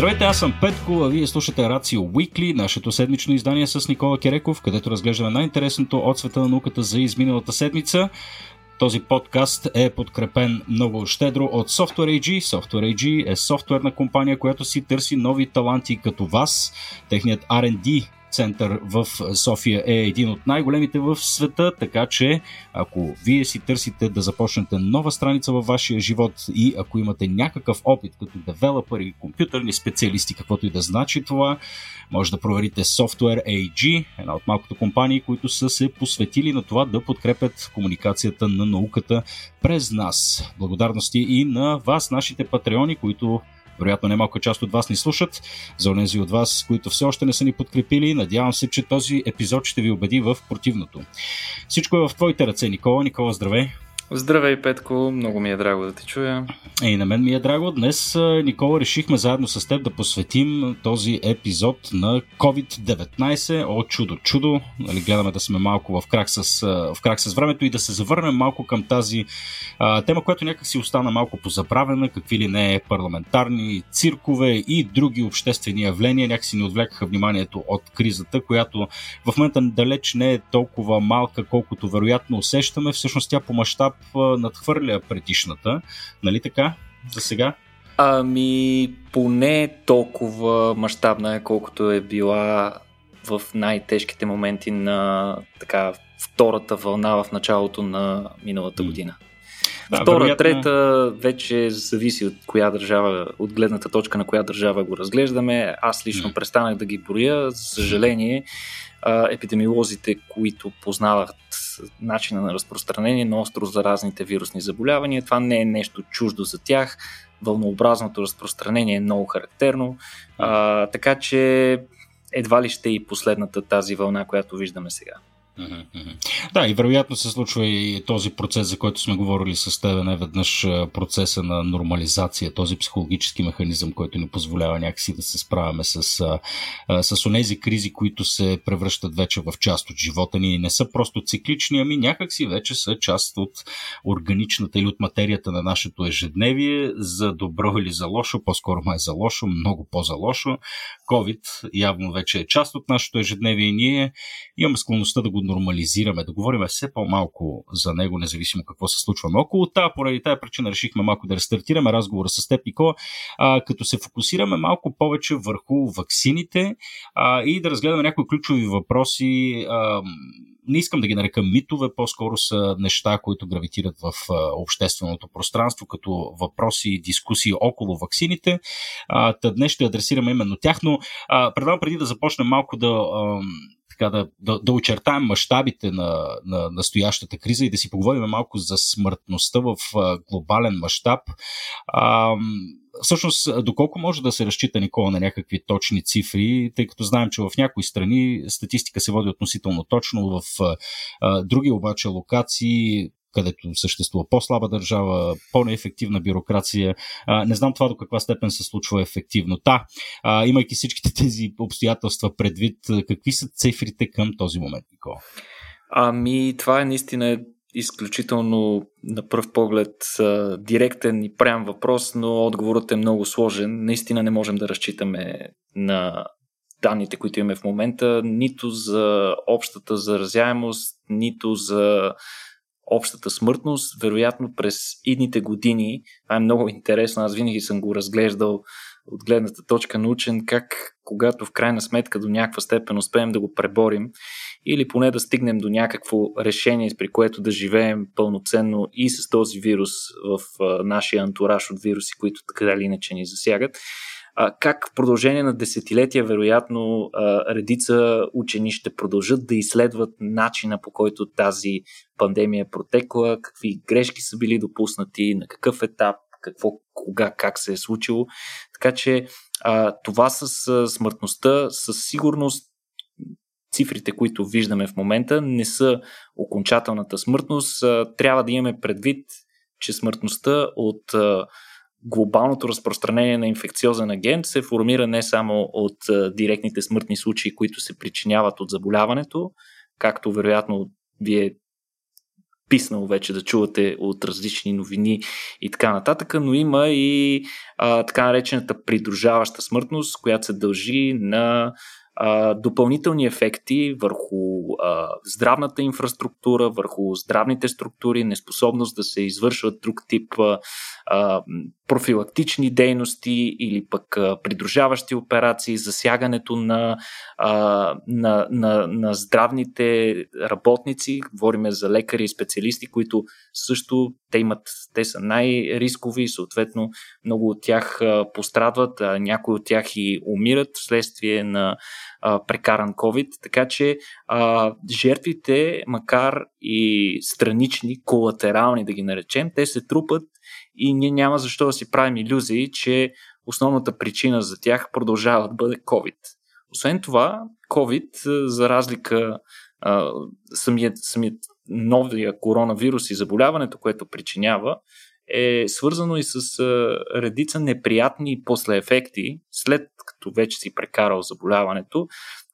Здравейте, аз съм Петко, а вие слушате Рацио Уикли, нашето седмично издание с Никола Кереков, където разглеждаме най-интересното от света на науката за изминалата седмица. Този подкаст е подкрепен много щедро от Software AG. Software AG е софтуерна компания, която си търси нови таланти като вас. Техният R&D център в София е един от най-големите в света, така че ако вие си търсите да започнете нова страница във вашия живот и ако имате някакъв опит като девелопър или компютърни специалисти, каквото и да значи това, може да проверите Software AG, една от малкото компании, които са се посветили на това да подкрепят комуникацията на науката през нас. Благодарности и на вас, нашите патреони, които вероятно немалка част от вас ни слушат. За онези от вас, които все още не са ни подкрепили, надявам се, че този епизод ще ви убеди в противното. Всичко е в твоите ръце, Никола. Никола, здравей! Здравей, Петко! Много ми е драго да те чуя. И на мен ми е драго. Днес, Никола, решихме заедно с теб да посветим този епизод на COVID-19. О, чудо, чудо! Нали, гледаме да сме малко в крак, с, в крак с времето и да се завърнем малко към тази а, тема, която някак си остана малко позабравена, какви ли не парламентарни циркове и други обществени явления. Някакси ни отвлекаха вниманието от кризата, която в момента далеч не е толкова малка, колкото вероятно усещаме. Всъщност тя по мащаб надхвърля предишната. Нали така? За сега? Ами, поне толкова мащабна е, колкото е била в най-тежките моменти на така втората вълна в началото на миналата година. Да, Втора, вероятно... трета вече зависи от коя държава, от гледната точка на коя държава го разглеждаме. Аз лично престанах да ги броя. За съжаление, епидемиолозите, които познават начина на разпространение на остро заразните вирусни заболявания. Това не е нещо чуждо за тях. Вълнообразното разпространение е много характерно. А, така че едва ли ще е и последната тази вълна, която виждаме сега. Да, и вероятно се случва и този процес, за който сме говорили с теб, не веднъж процеса на нормализация, този психологически механизъм, който ни позволява някакси да се справяме с, с онези кризи, които се превръщат вече в част от живота ни. Не са просто циклични, ами някакси вече са част от органичната или от материята на нашето ежедневие, за добро или за лошо, по-скоро май за лошо, много по-за лошо. COVID явно вече е част от нашето ежедневие и ние имаме склонността да го нормализираме, да говорим все по-малко за него, независимо какво се случва около. Та, поради тази причина решихме малко да рестартираме разговора с теб, Никола, а, като се фокусираме малко повече върху ваксините а, и да разгледаме някои ключови въпроси. А, не искам да ги нарека митове, по-скоро са неща, които гравитират в общественото пространство, като въпроси и дискусии около ваксините. А, днес ще адресираме именно тях, но а, предавам преди да започнем малко да. А, така да, да, да очертаем мащабите на, на настоящата криза и да си поговорим малко за смъртността в глобален мащаб. Всъщност, доколко може да се разчита Никола на някакви точни цифри, тъй като знаем, че в някои страни статистика се води относително точно, в а, други обаче локации където съществува по-слаба държава, по-неефективна бюрокрация. А, не знам това до каква степен се случва ефективно. Та, а, имайки всичките тези обстоятелства предвид, какви са цифрите към този момент, Никола? Ами, това е наистина изключително на пръв поглед директен и прям въпрос, но отговорът е много сложен. Наистина не можем да разчитаме на данните, които имаме в момента, нито за общата заразяемост, нито за общата смъртност, вероятно през идните години, това е много интересно, аз винаги съм го разглеждал от гледната точка научен, как когато в крайна сметка до някаква степен успеем да го преборим или поне да стигнем до някакво решение, при което да живеем пълноценно и с този вирус в нашия антураж от вируси, които така или иначе ни засягат, как в продължение на десетилетия, вероятно, редица учени ще продължат да изследват начина по който тази пандемия е протекла, какви грешки са били допуснати, на какъв етап, какво, кога, как се е случило. Така че това с смъртността със сигурност цифрите, които виждаме в момента, не са окончателната смъртност. Трябва да имаме предвид, че смъртността от глобалното разпространение на инфекциозен агент се формира не само от директните смъртни случаи, които се причиняват от заболяването, както вероятно вие писнало вече да чувате от различни новини и така нататък, но има и а, така наречената придружаваща смъртност, която се дължи на а, допълнителни ефекти върху а, здравната инфраструктура, върху здравните структури, неспособност да се извършват друг тип а, профилактични дейности или пък придружаващи операции, засягането на, на, на, на здравните работници. Говориме за лекари и специалисти, които също те имат, те са най-рискови съответно много от тях пострадват, а някои от тях и умират вследствие на прекаран COVID. Така че а, жертвите, макар и странични, колатерални да ги наречем, те се трупат и ние няма защо да си правим иллюзии, че основната причина за тях продължава да бъде COVID. Освен това, COVID, за разлика самият, самият новия коронавирус и заболяването, което причинява, е свързано и с редица неприятни послеефекти, след като вече си прекарал заболяването,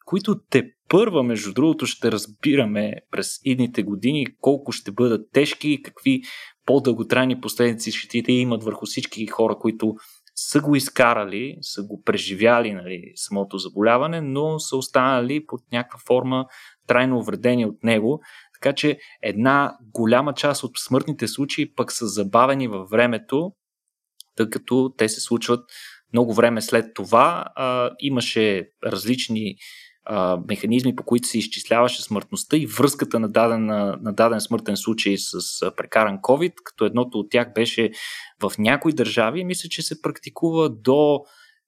които те първа, между другото, ще разбираме през идните години колко ще бъдат тежки и какви по-дълготрайни последици ще имат върху всички хора, които са го изкарали, са го преживяли нали, самото заболяване, но са останали под някаква форма трайно увредени от него. Така че една голяма част от смъртните случаи пък са забавени във времето, тъй като те се случват много време след това. А, имаше различни а, механизми, по които се изчисляваше смъртността и връзката на даден, на, даден смъртен случай с а, прекаран COVID, като едното от тях беше в някои държави, мисля, че се практикува до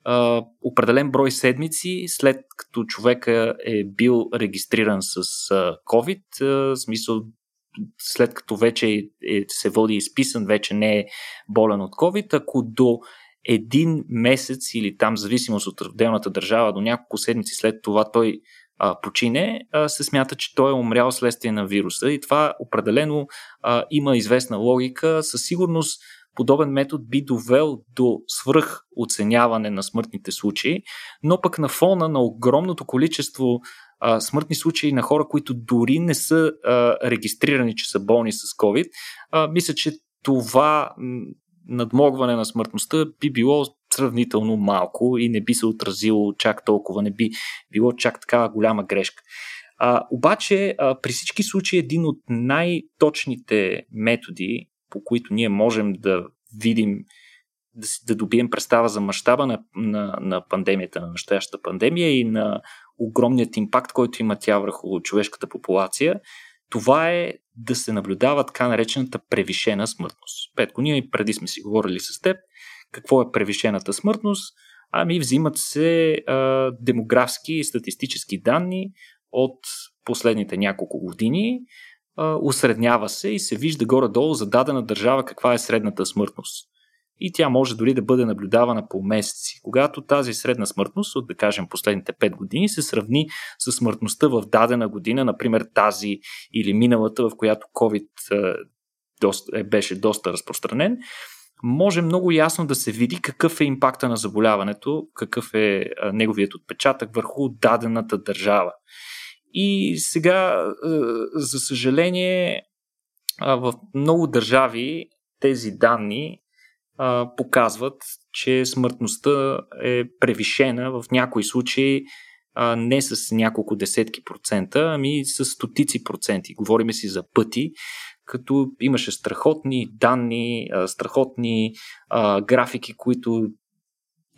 а, определен брой седмици, след като човека е бил регистриран с а, COVID, а, смисъл след като вече е, се води изписан, вече не е болен от COVID, ако до един месец или там, зависимост от отделната държава, до няколко седмици след това той а, почине, а, се смята, че той е умрял следствие на вируса. И това определено а, има известна логика. Със сигурност подобен метод би довел до свръх оценяване на смъртните случаи, но пък на фона на огромното количество а, смъртни случаи на хора, които дори не са а, регистрирани, че са болни с COVID, а, мисля, че това надмогване на смъртността би било сравнително малко и не би се отразило чак толкова, не би било чак такава голяма грешка. А, обаче, а, при всички случаи, един от най-точните методи, по които ние можем да видим, да, да добием представа за мащаба на, на, на пандемията, на настоящата пандемия и на огромният импакт, който има тя върху човешката популация, това е да се наблюдава така наречената превишена смъртност. Петко, ние преди сме си говорили с теб какво е превишената смъртност. Ами взимат се а, демографски и статистически данни от последните няколко години, а, усреднява се и се вижда горе-долу за дадена държава каква е средната смъртност и тя може дори да бъде наблюдавана по месеци. Когато тази средна смъртност от, да кажем, последните 5 години се сравни с смъртността в дадена година, например тази или миналата, в която COVID е, беше доста разпространен, може много ясно да се види какъв е импакта на заболяването, какъв е неговият отпечатък върху дадената държава. И сега, за съжаление, в много държави тези данни показват, че смъртността е превишена в някои случаи а, не с няколко десетки процента, ами с стотици проценти. Говориме си за пъти, като имаше страхотни данни, а, страхотни а, графики, които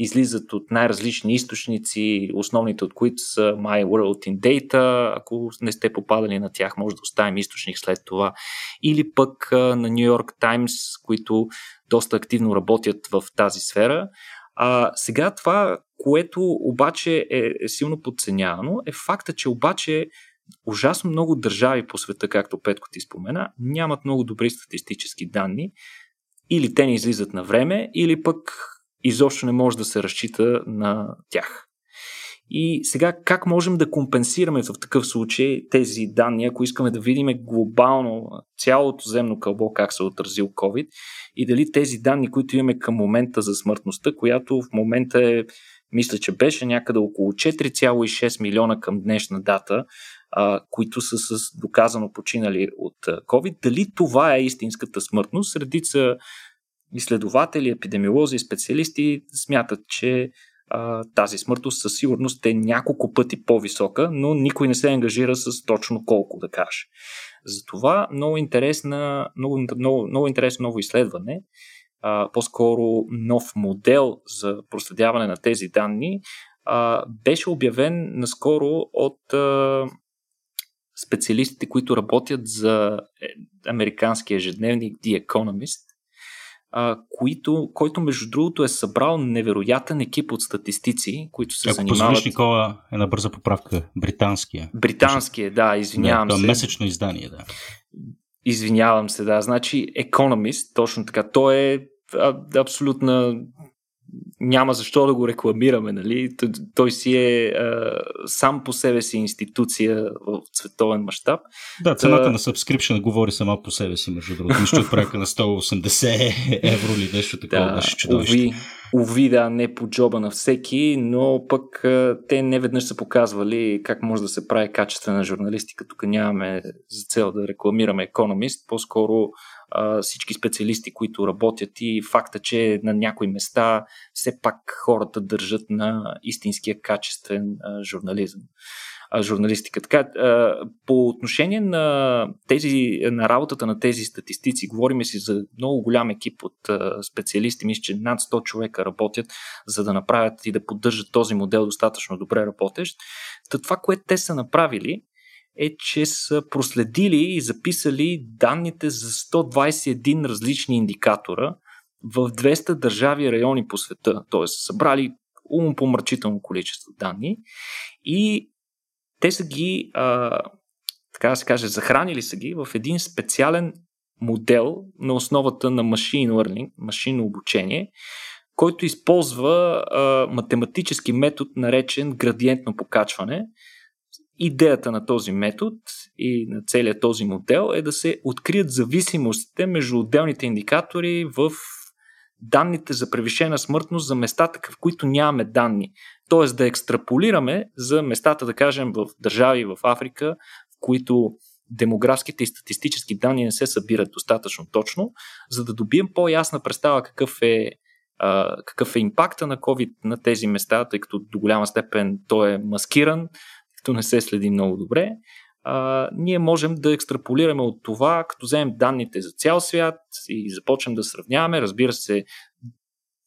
излизат от най-различни източници, основните от които са My World in Data, ако не сте попадали на тях, може да оставим източник след това, или пък на New York Times, които доста активно работят в тази сфера. А сега това, което обаче е, е силно подценявано, е факта, че обаче ужасно много държави по света, както Петко ти спомена, нямат много добри статистически данни. Или те не излизат на време, или пък изобщо не може да се разчита на тях. И сега как можем да компенсираме в такъв случай тези данни, ако искаме да видим глобално цялото земно кълбо как се е отразил COVID и дали тези данни, които имаме към момента за смъртността, която в момента е, мисля, че беше някъде около 4,6 милиона към днешна дата, а, които са с доказано починали от COVID. Дали това е истинската смъртност? Редица изследователи, епидемиолози специалисти смятат, че а, тази смъртност със сигурност е няколко пъти по-висока, но никой не се ангажира с точно колко да каже. Затова много, интересна, много, много, много интересно ново изследване, а, по-скоро нов модел за проследяване на тези данни, а, беше обявен наскоро от а, специалистите, които работят за е, американския ежедневник The Economist а, които, който между другото е събрал невероятен екип от статистици, които се Ако занимават... позволиш, Никола, една бърза поправка. Британския. Британския, да, извинявам да, се. месечно издание, да. Извинявам се, да. Значи Economist, точно така. Той е абсолютна няма защо да го рекламираме, нали? Той, той си е а, сам по себе си институция в световен мащаб. Да, цената Та... на subscription говори сама по себе си, между другото. Нищо от проекта на 180 евро или нещо такова да, беше чудовище. Уви, уви, да, не по джоба на всеки, но пък те не веднъж са показвали как може да се прави качествена журналистика. Тук нямаме за цел да рекламираме економист, по-скоро всички специалисти, които работят и факта, че на някои места все пак хората държат на истинския качествен журнализъм журналистика. Така, по отношение на, тези, на работата на тези статистици, говориме си за много голям екип от специалисти, мисля, че над 100 човека работят, за да направят и да поддържат този модел достатъчно добре работещ. Това, което те са направили, е, че са проследили и записали данните за 121 различни индикатора в 200 държави и райони по света. Т.е. събрали умопомрачително количество данни и те са ги, а, така да се каже, захранили са ги в един специален модел на основата на machine learning, машинно обучение, който използва а, математически метод, наречен градиентно покачване, Идеята на този метод и на целият този модел е да се открият зависимостите между отделните индикатори в данните за превишена смъртност за местата, в които нямаме данни. Тоест да екстраполираме за местата, да кажем, в държави в Африка, в които демографските и статистически данни не се събират достатъчно точно, за да добием по-ясна представа какъв е, какъв е импакта на COVID на тези места, тъй като до голяма степен той е маскиран, като не се следи много добре, а, ние можем да екстраполираме от това, като вземем данните за цял свят и започнем да сравняваме. Разбира се,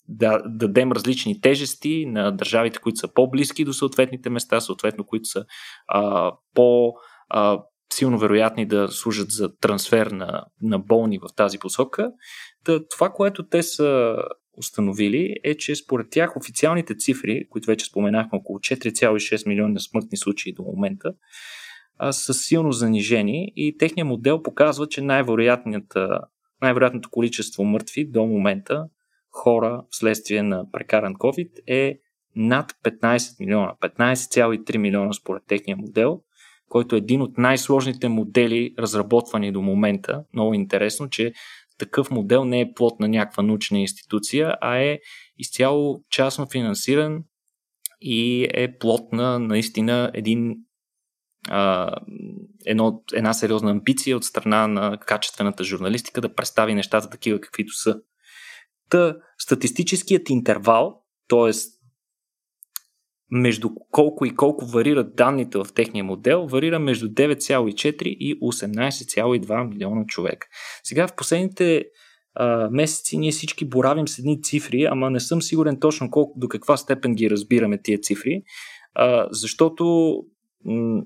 да, да дадем различни тежести на държавите, които са по-близки до съответните места, съответно, които са а, по- а, силно вероятни да служат за трансфер на, на болни в тази посока. Та, това, което те са установили е, че според тях официалните цифри, които вече споменахме, около 4,6 милиона смъртни случаи до момента, са силно занижени и техният модел показва, че най-вероятното, количество мъртви до момента хора вследствие на прекаран COVID е над 15 милиона. 15,3 милиона според техния модел, който е един от най-сложните модели, разработвани до момента. Много интересно, че такъв модел не е плод на някаква научна институция, а е изцяло частно финансиран и е плод на наистина един а, едно, една сериозна амбиция от страна на качествената журналистика да представи нещата такива каквито са. Та, статистическият интервал, т.е. между колко и колко варират данните в техния модел, варира между 9,4 и 18,2 милиона човека. Сега в последните а, месеци ние всички боравим с едни цифри, ама не съм сигурен точно колко, до каква степен ги разбираме тия цифри, а, защото м-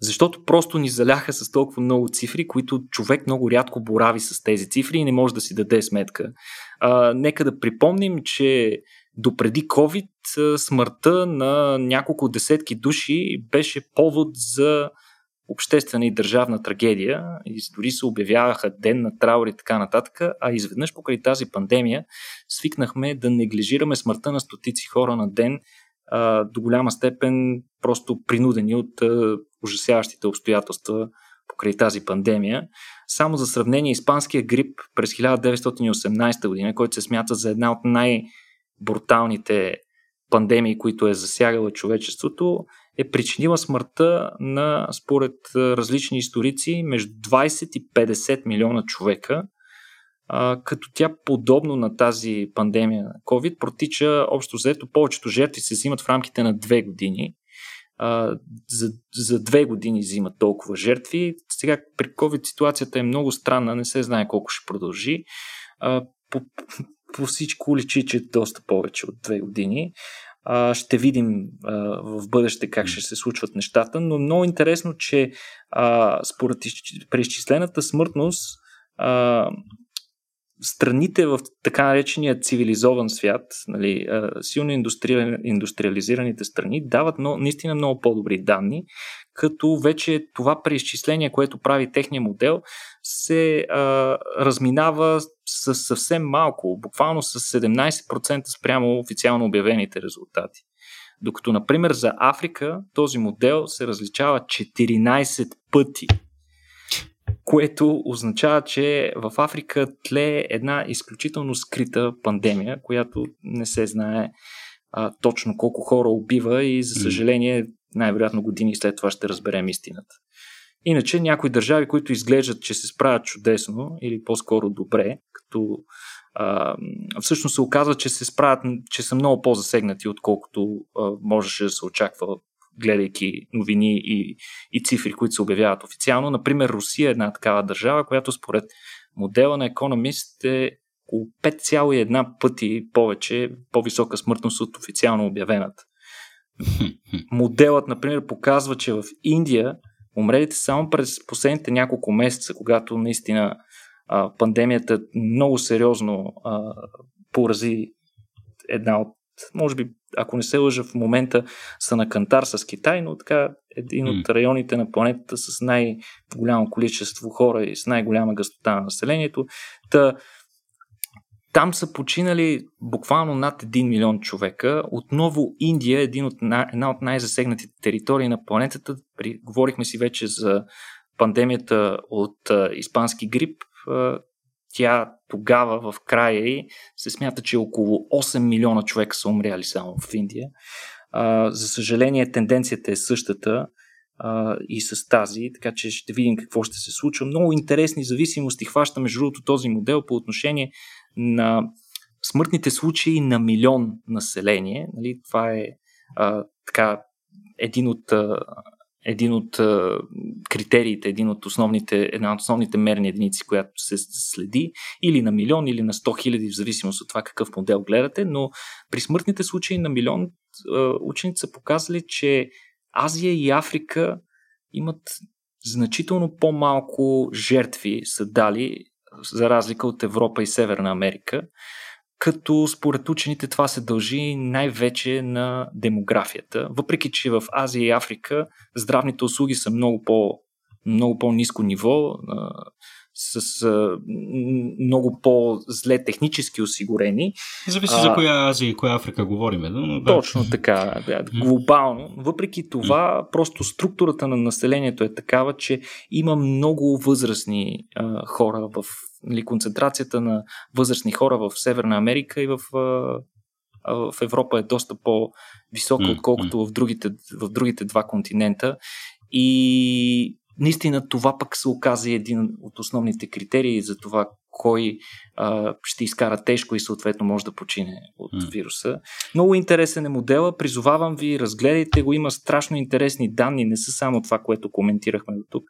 защото просто ни заляха с толкова много цифри, които човек много рядко борави с тези цифри и не може да си даде сметка. А, нека да припомним, че допреди COVID смъртта на няколко десетки души беше повод за обществена и държавна трагедия и дори се обявяваха ден на траур и така нататък, а изведнъж покрай тази пандемия свикнахме да неглижираме смъртта на стотици хора на ден до голяма степен просто принудени от ужасяващите обстоятелства покрай тази пандемия. Само за сравнение, испанския грип през 1918 година, който се смята за една от най-бруталните пандемии, които е засягала човечеството, е причинила смъртта на, според различни историци, между 20 и 50 милиона човека, като тя подобно на тази пандемия на COVID протича общо взето повечето жертви се взимат в рамките на две години. За, за две години взимат толкова жертви. Сега при COVID ситуацията е много странна, не се знае колко ще продължи. По, по всичко личи, че доста повече от две години. А, ще видим а, в бъдеще как ще се случват нещата, но много интересно, че а, според преизчислената смъртност а, страните в така наречения цивилизован свят, нали, силно индустриализираните страни, дават но, наистина много по-добри данни, като вече това преизчисление, което прави техния модел, се а, разминава с съвсем малко, буквално с 17% спрямо официално обявените резултати. Докато, например, за Африка този модел се различава 14 пъти което означава, че в Африка тлее една изключително скрита пандемия, която не се знае а, точно колко хора убива и за съжаление най-вероятно години след това ще разберем истината. Иначе някои държави, които изглеждат, че се справят чудесно или по-скоро добре, като а, всъщност се оказва, че се справят, че са много по-засегнати, отколкото а, можеше да се очаква гледайки новини и, и цифри, които се обявяват официално. Например, Русия е една такава държава, която според модела на Economist е около 5,1 пъти повече, по-висока смъртност от официално обявената. Моделът, например, показва, че в Индия умрелите само през последните няколко месеца, когато наистина а, пандемията много сериозно а, порази една от може би, ако не се лъжа в момента, са на кантар с Китай, но така един от районите на планетата с най-голямо количество хора и с най-голяма гъстота на населението. Та, там са починали буквално над 1 милион човека. Отново Индия е един от, една от най-засегнатите територии на планетата. При, говорихме си вече за пандемията от а, испански грип. А, тя тогава в края й се смята, че около 8 милиона човека са умряли само в Индия. А, за съжаление, тенденцията е същата а, и с тази, така че ще видим какво ще се случва. Много интересни зависимости хваща между другото този модел по отношение на смъртните случаи на милион население. Нали, това е а, така един от а, един от а, критериите, един от основните, една от основните мерни единици, която се следи, или на милион, или на 100 хиляди, в зависимост от това какъв модел гледате, но при смъртните случаи на милион а, ученици са показали, че Азия и Африка имат значително по-малко жертви са дали, за разлика от Европа и Северна Америка като според учените това се дължи най-вече на демографията. Въпреки, че в Азия и Африка здравните услуги са много, по, много по-низко ниво, с а, много по-зле технически осигурени. Зависи а, за коя Азия и коя Африка говорим. Но, да. Точно така, да, глобално. Въпреки това, просто структурата на населението е такава, че има много възрастни а, хора в нали, концентрацията на възрастни хора в Северна Америка и в, в Европа е доста по-висока, отколкото в другите, в другите два континента. И наистина това пък се оказа един от основните критерии за това кой а, ще изкара тежко и съответно може да почине от mm. вируса. Много интересен е модела, призовавам ви, разгледайте го, има страшно интересни данни, не са само това, което коментирахме до тук.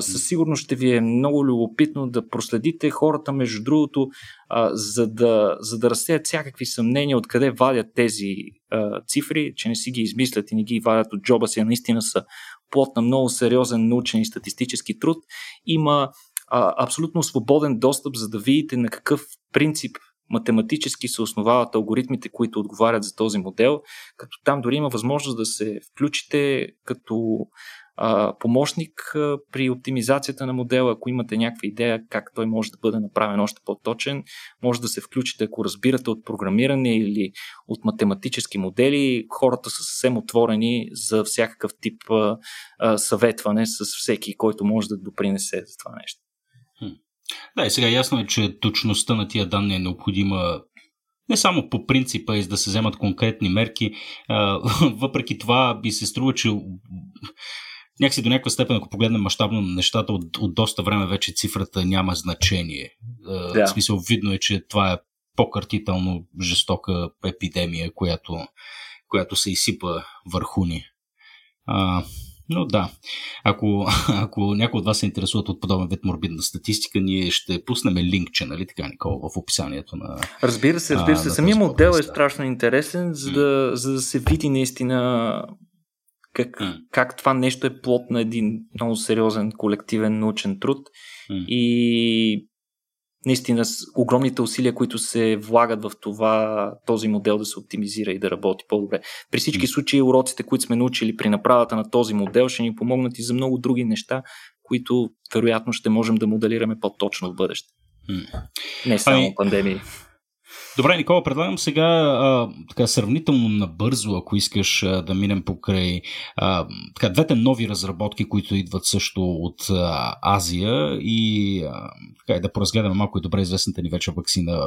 Със сигурност ще ви е много любопитно да проследите хората, между другото, а, за, да, за да разсеят всякакви съмнения откъде вадят тези а, цифри, че не си ги измислят и не ги вадят от джоба си, а наистина са плод на много сериозен научен и статистически труд. Има а, абсолютно свободен достъп, за да видите на какъв принцип математически се основават алгоритмите, които отговарят за този модел, като там дори има възможност да се включите като помощник при оптимизацията на модела. Ако имате някаква идея как той може да бъде направен още по-точен, може да се включите, ако разбирате от програмиране или от математически модели. Хората са съвсем отворени за всякакъв тип съветване с всеки, който може да допринесе за това нещо. Да, и сега ясно е, че точността на тия данни е необходима не само по принципа и да се вземат конкретни мерки, въпреки това би се струва, че някакси до някаква степен, ако погледнем мащабно на нещата, от, от доста време вече цифрата няма значение. Да. В смисъл, видно е, че това е по-картително жестока епидемия, която, която се изсипа върху ни. А, но да, ако, ако някой от вас се интересуват от подобен вид морбидна статистика, ние ще пуснем линкче, нали така, Никола, в описанието на. Разбира се, разбира се. Самия модел е страшно интересен, за да, за да се види наистина как, mm. как това нещо е плод на един много сериозен колективен научен труд. Mm. И наистина с огромните усилия, които се влагат в това този модел да се оптимизира и да работи по-добре. При всички случаи уроците, които сме научили при направата на този модел, ще ни помогнат и за много други неща, които вероятно ще можем да моделираме по-точно в бъдеще. Не само ами, пандемии. Добре, Никола, предлагам сега а, така сравнително набързо, ако искаш а, да минем покрай а, така, двете нови разработки, които идват също от а, Азия и а, така, да поразгледаме малко и добре известната ни вече вакцина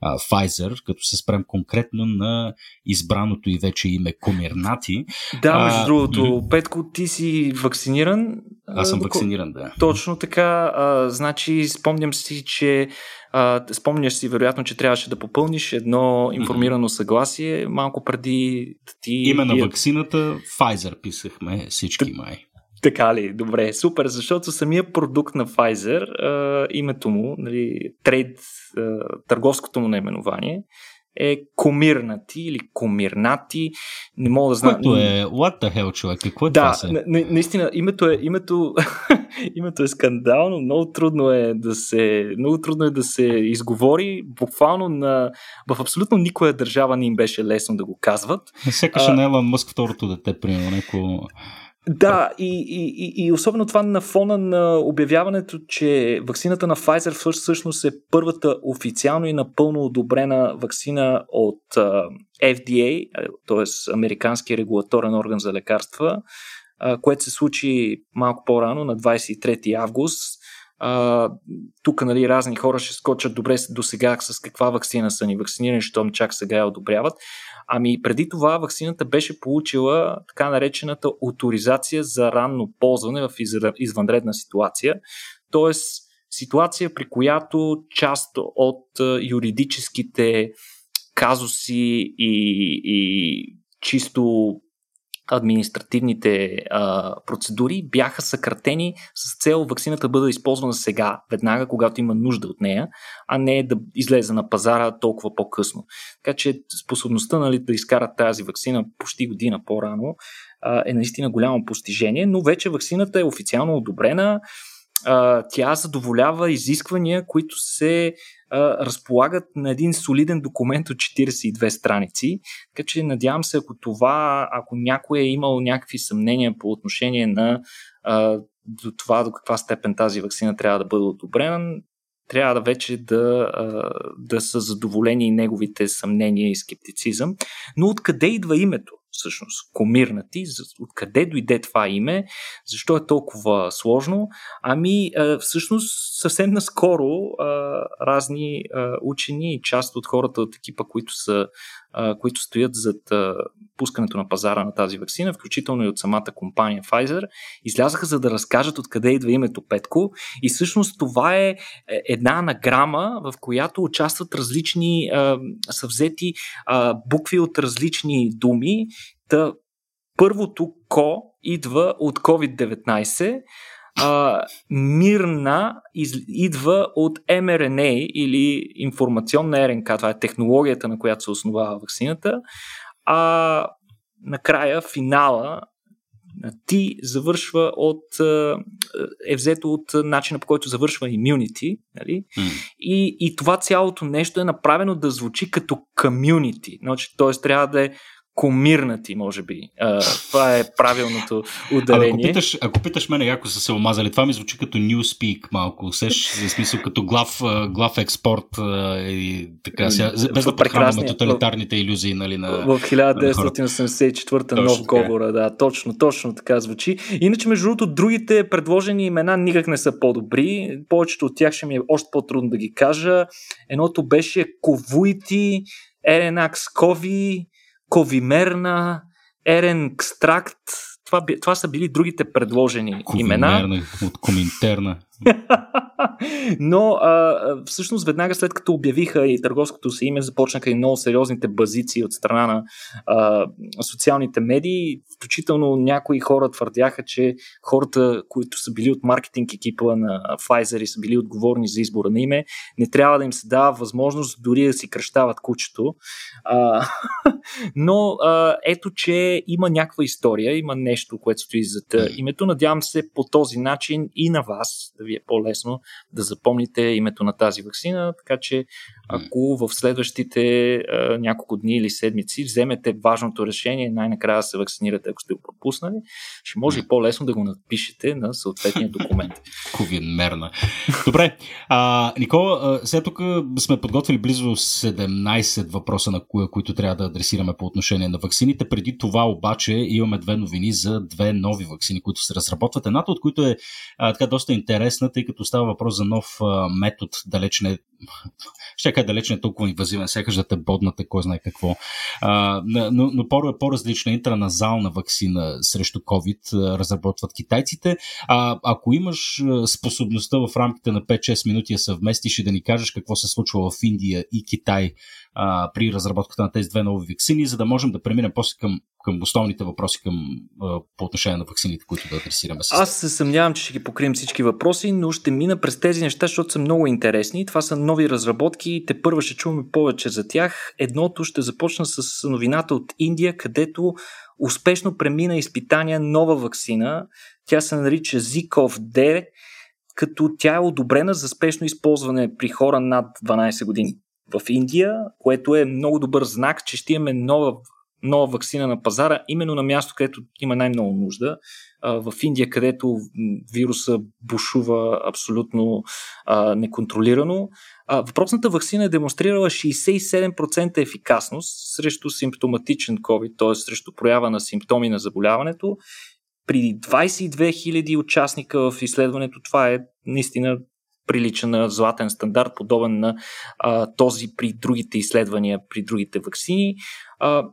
а, Pfizer, като се спрем конкретно на избраното и вече име Комирнати. Да, между а, другото, Петко, ти си вакциниран. Аз съм вакциниран, да. Точно така. А, значи, спомням си, че а, спомняш си, вероятно, че трябваше да попълниш едно информирано съгласие малко преди ти. Име на вакцината Pfizer писахме всички май. Така ли? Добре, супер, защото самия продукт на Pfizer, а, името му, нали, трейд, а, търговското му наименование, е комирнати или комирнати. Не мога да знам. Което е what the hell, човек? Какво е да, това на, на, наистина, името е, името, името е скандално, много трудно е да се, много трудно е да се изговори. Буквално на, в абсолютно никоя държава не им беше лесно да го казват. Сякаш на Елан Мъск второто дете, примерно, някакво да, и, и, и особено това на фона на обявяването, че вакцината на Pfizer всъщност е първата официално и напълно одобрена вакцина от FDA, т.е. Американски регулаторен орган за лекарства, което се случи малко по-рано, на 23 август. Тук нали, разни хора ще скочат добре до сега с каква вакцина са ни вакцинирани, защото чак сега я одобряват. Ами преди това вакцината беше получила така наречената авторизация за ранно ползване в извънредна ситуация. Тоест ситуация, при която част от юридическите казуси и, и чисто административните а, процедури бяха съкратени с цел вакцината бъде използвана сега, веднага, когато има нужда от нея, а не да излезе на пазара толкова по-късно. Така че способността нали, да изкарат тази вакцина почти година по-рано а, е наистина голямо постижение, но вече вакцината е официално одобрена. Тя задоволява изисквания, които се а, разполагат на един солиден документ от 42 страници. Така че надявам се, ако това, ако някой е имал някакви съмнения по отношение на а, до това до каква степен тази вакцина трябва да бъде одобрена, трябва да вече да, да са задоволени неговите съмнения и скептицизъм. Но откъде идва името? Всъщност комирнати, откъде дойде това име, защо е толкова сложно. Ами всъщност съвсем наскоро разни учени и част от хората от екипа, които са които стоят зад пускането на пазара на тази вакцина, включително и от самата компания Pfizer, излязаха за да разкажат откъде идва името Петко. И всъщност това е, е една анаграма, в която участват различни съвзети букви от различни думи. Та, първото ко идва от COVID-19, а, мирна из, идва от mRNA или информационна РНК, това е технологията, на която се основава вакцината, а накрая финала на Ти завършва от е взето от начина по който завършва immunity, нали? Mm. И, и това цялото нещо е направено да звучи като community. Значи, т.е. трябва да е комирнати, може би. А, това е правилното ударение. ако, питаш, ако питаш мене, яко са се омазали, това ми звучи като Newspeak малко. Усеш, в смисъл като глав, глав експорт и така. Сега, без да подхранваме тоталитарните иллюзии нали, на В 1984 нов е. говора, да, точно, точно така звучи. Иначе, между другото, другите предложени имена никак не са по-добри. Повечето от тях ще ми е още по-трудно да ги кажа. Едното беше Ковуити, Еренакс Кови, ковимерна, ерен екстракт. Това, това са били другите предложени Ковимерна, имена. От коминтерна. Но а, всъщност веднага след като обявиха и търговското си име, започнаха и много сериозните базици от страна на а, социалните медии. Включително някои хора твърдяха, че хората, които са били от маркетинг екипа на Pfizer и са били отговорни за избора на име, не трябва да им се дава възможност дори да си кръщават кучето. А, но а, ето, че има някаква история, има нещо, което стои зад името. Надявам се по този начин и на вас да ви ви е по-лесно да запомните името на тази вакцина, така че ако в следващите а, няколко дни или седмици вземете важното решение най-накрая да се вакцинирате, ако сте го пропуснали, ще може и по-лесно да го напишете на съответния документ. мерна. Добре, а, Никола, сега тук сме подготвили близо 17 въпроса, на кои, които трябва да адресираме по отношение на вакцините. Преди това обаче имаме две новини за две нови вакцини, които се разработват. Едната от които е а, така доста интересна, тъй като става въпрос за нов метод, далеч не ще кажа далеч не толкова инвазивен, сякаш да те боднате, кой знае какво. А, но, но по- по-различна интраназална вакцина срещу COVID разработват китайците. А, ако имаш способността в рамките на 5-6 минути я съвместиш и да ни кажеш какво се случва в Индия и Китай при разработката на тези две нови вакцини, за да можем да преминем после към, към основните въпроси към, по отношение на вакцините, които да адресираме. С Аз се съмнявам, че ще ги покрием всички въпроси, но ще мина през тези неща, защото са много интересни. Това са нови разработки, те първо ще чуваме повече за тях. Едното ще започна с новината от Индия, където успешно премина изпитания нова вакцина. Тя се нарича Zikov-D, като тя е одобрена за спешно използване при хора над 12 години в Индия, което е много добър знак, че ще имаме нова, нова вакцина на пазара, именно на място, където има най-много нужда. В Индия, където вируса бушува абсолютно неконтролирано. Въпросната вакцина е демонстрирала 67% ефикасност срещу симптоматичен COVID, т.е. срещу проява на симптоми на заболяването. При 22 000 участника в изследването това е наистина прилича на златен стандарт, подобен на а, този при другите изследвания, при другите вакцини. А,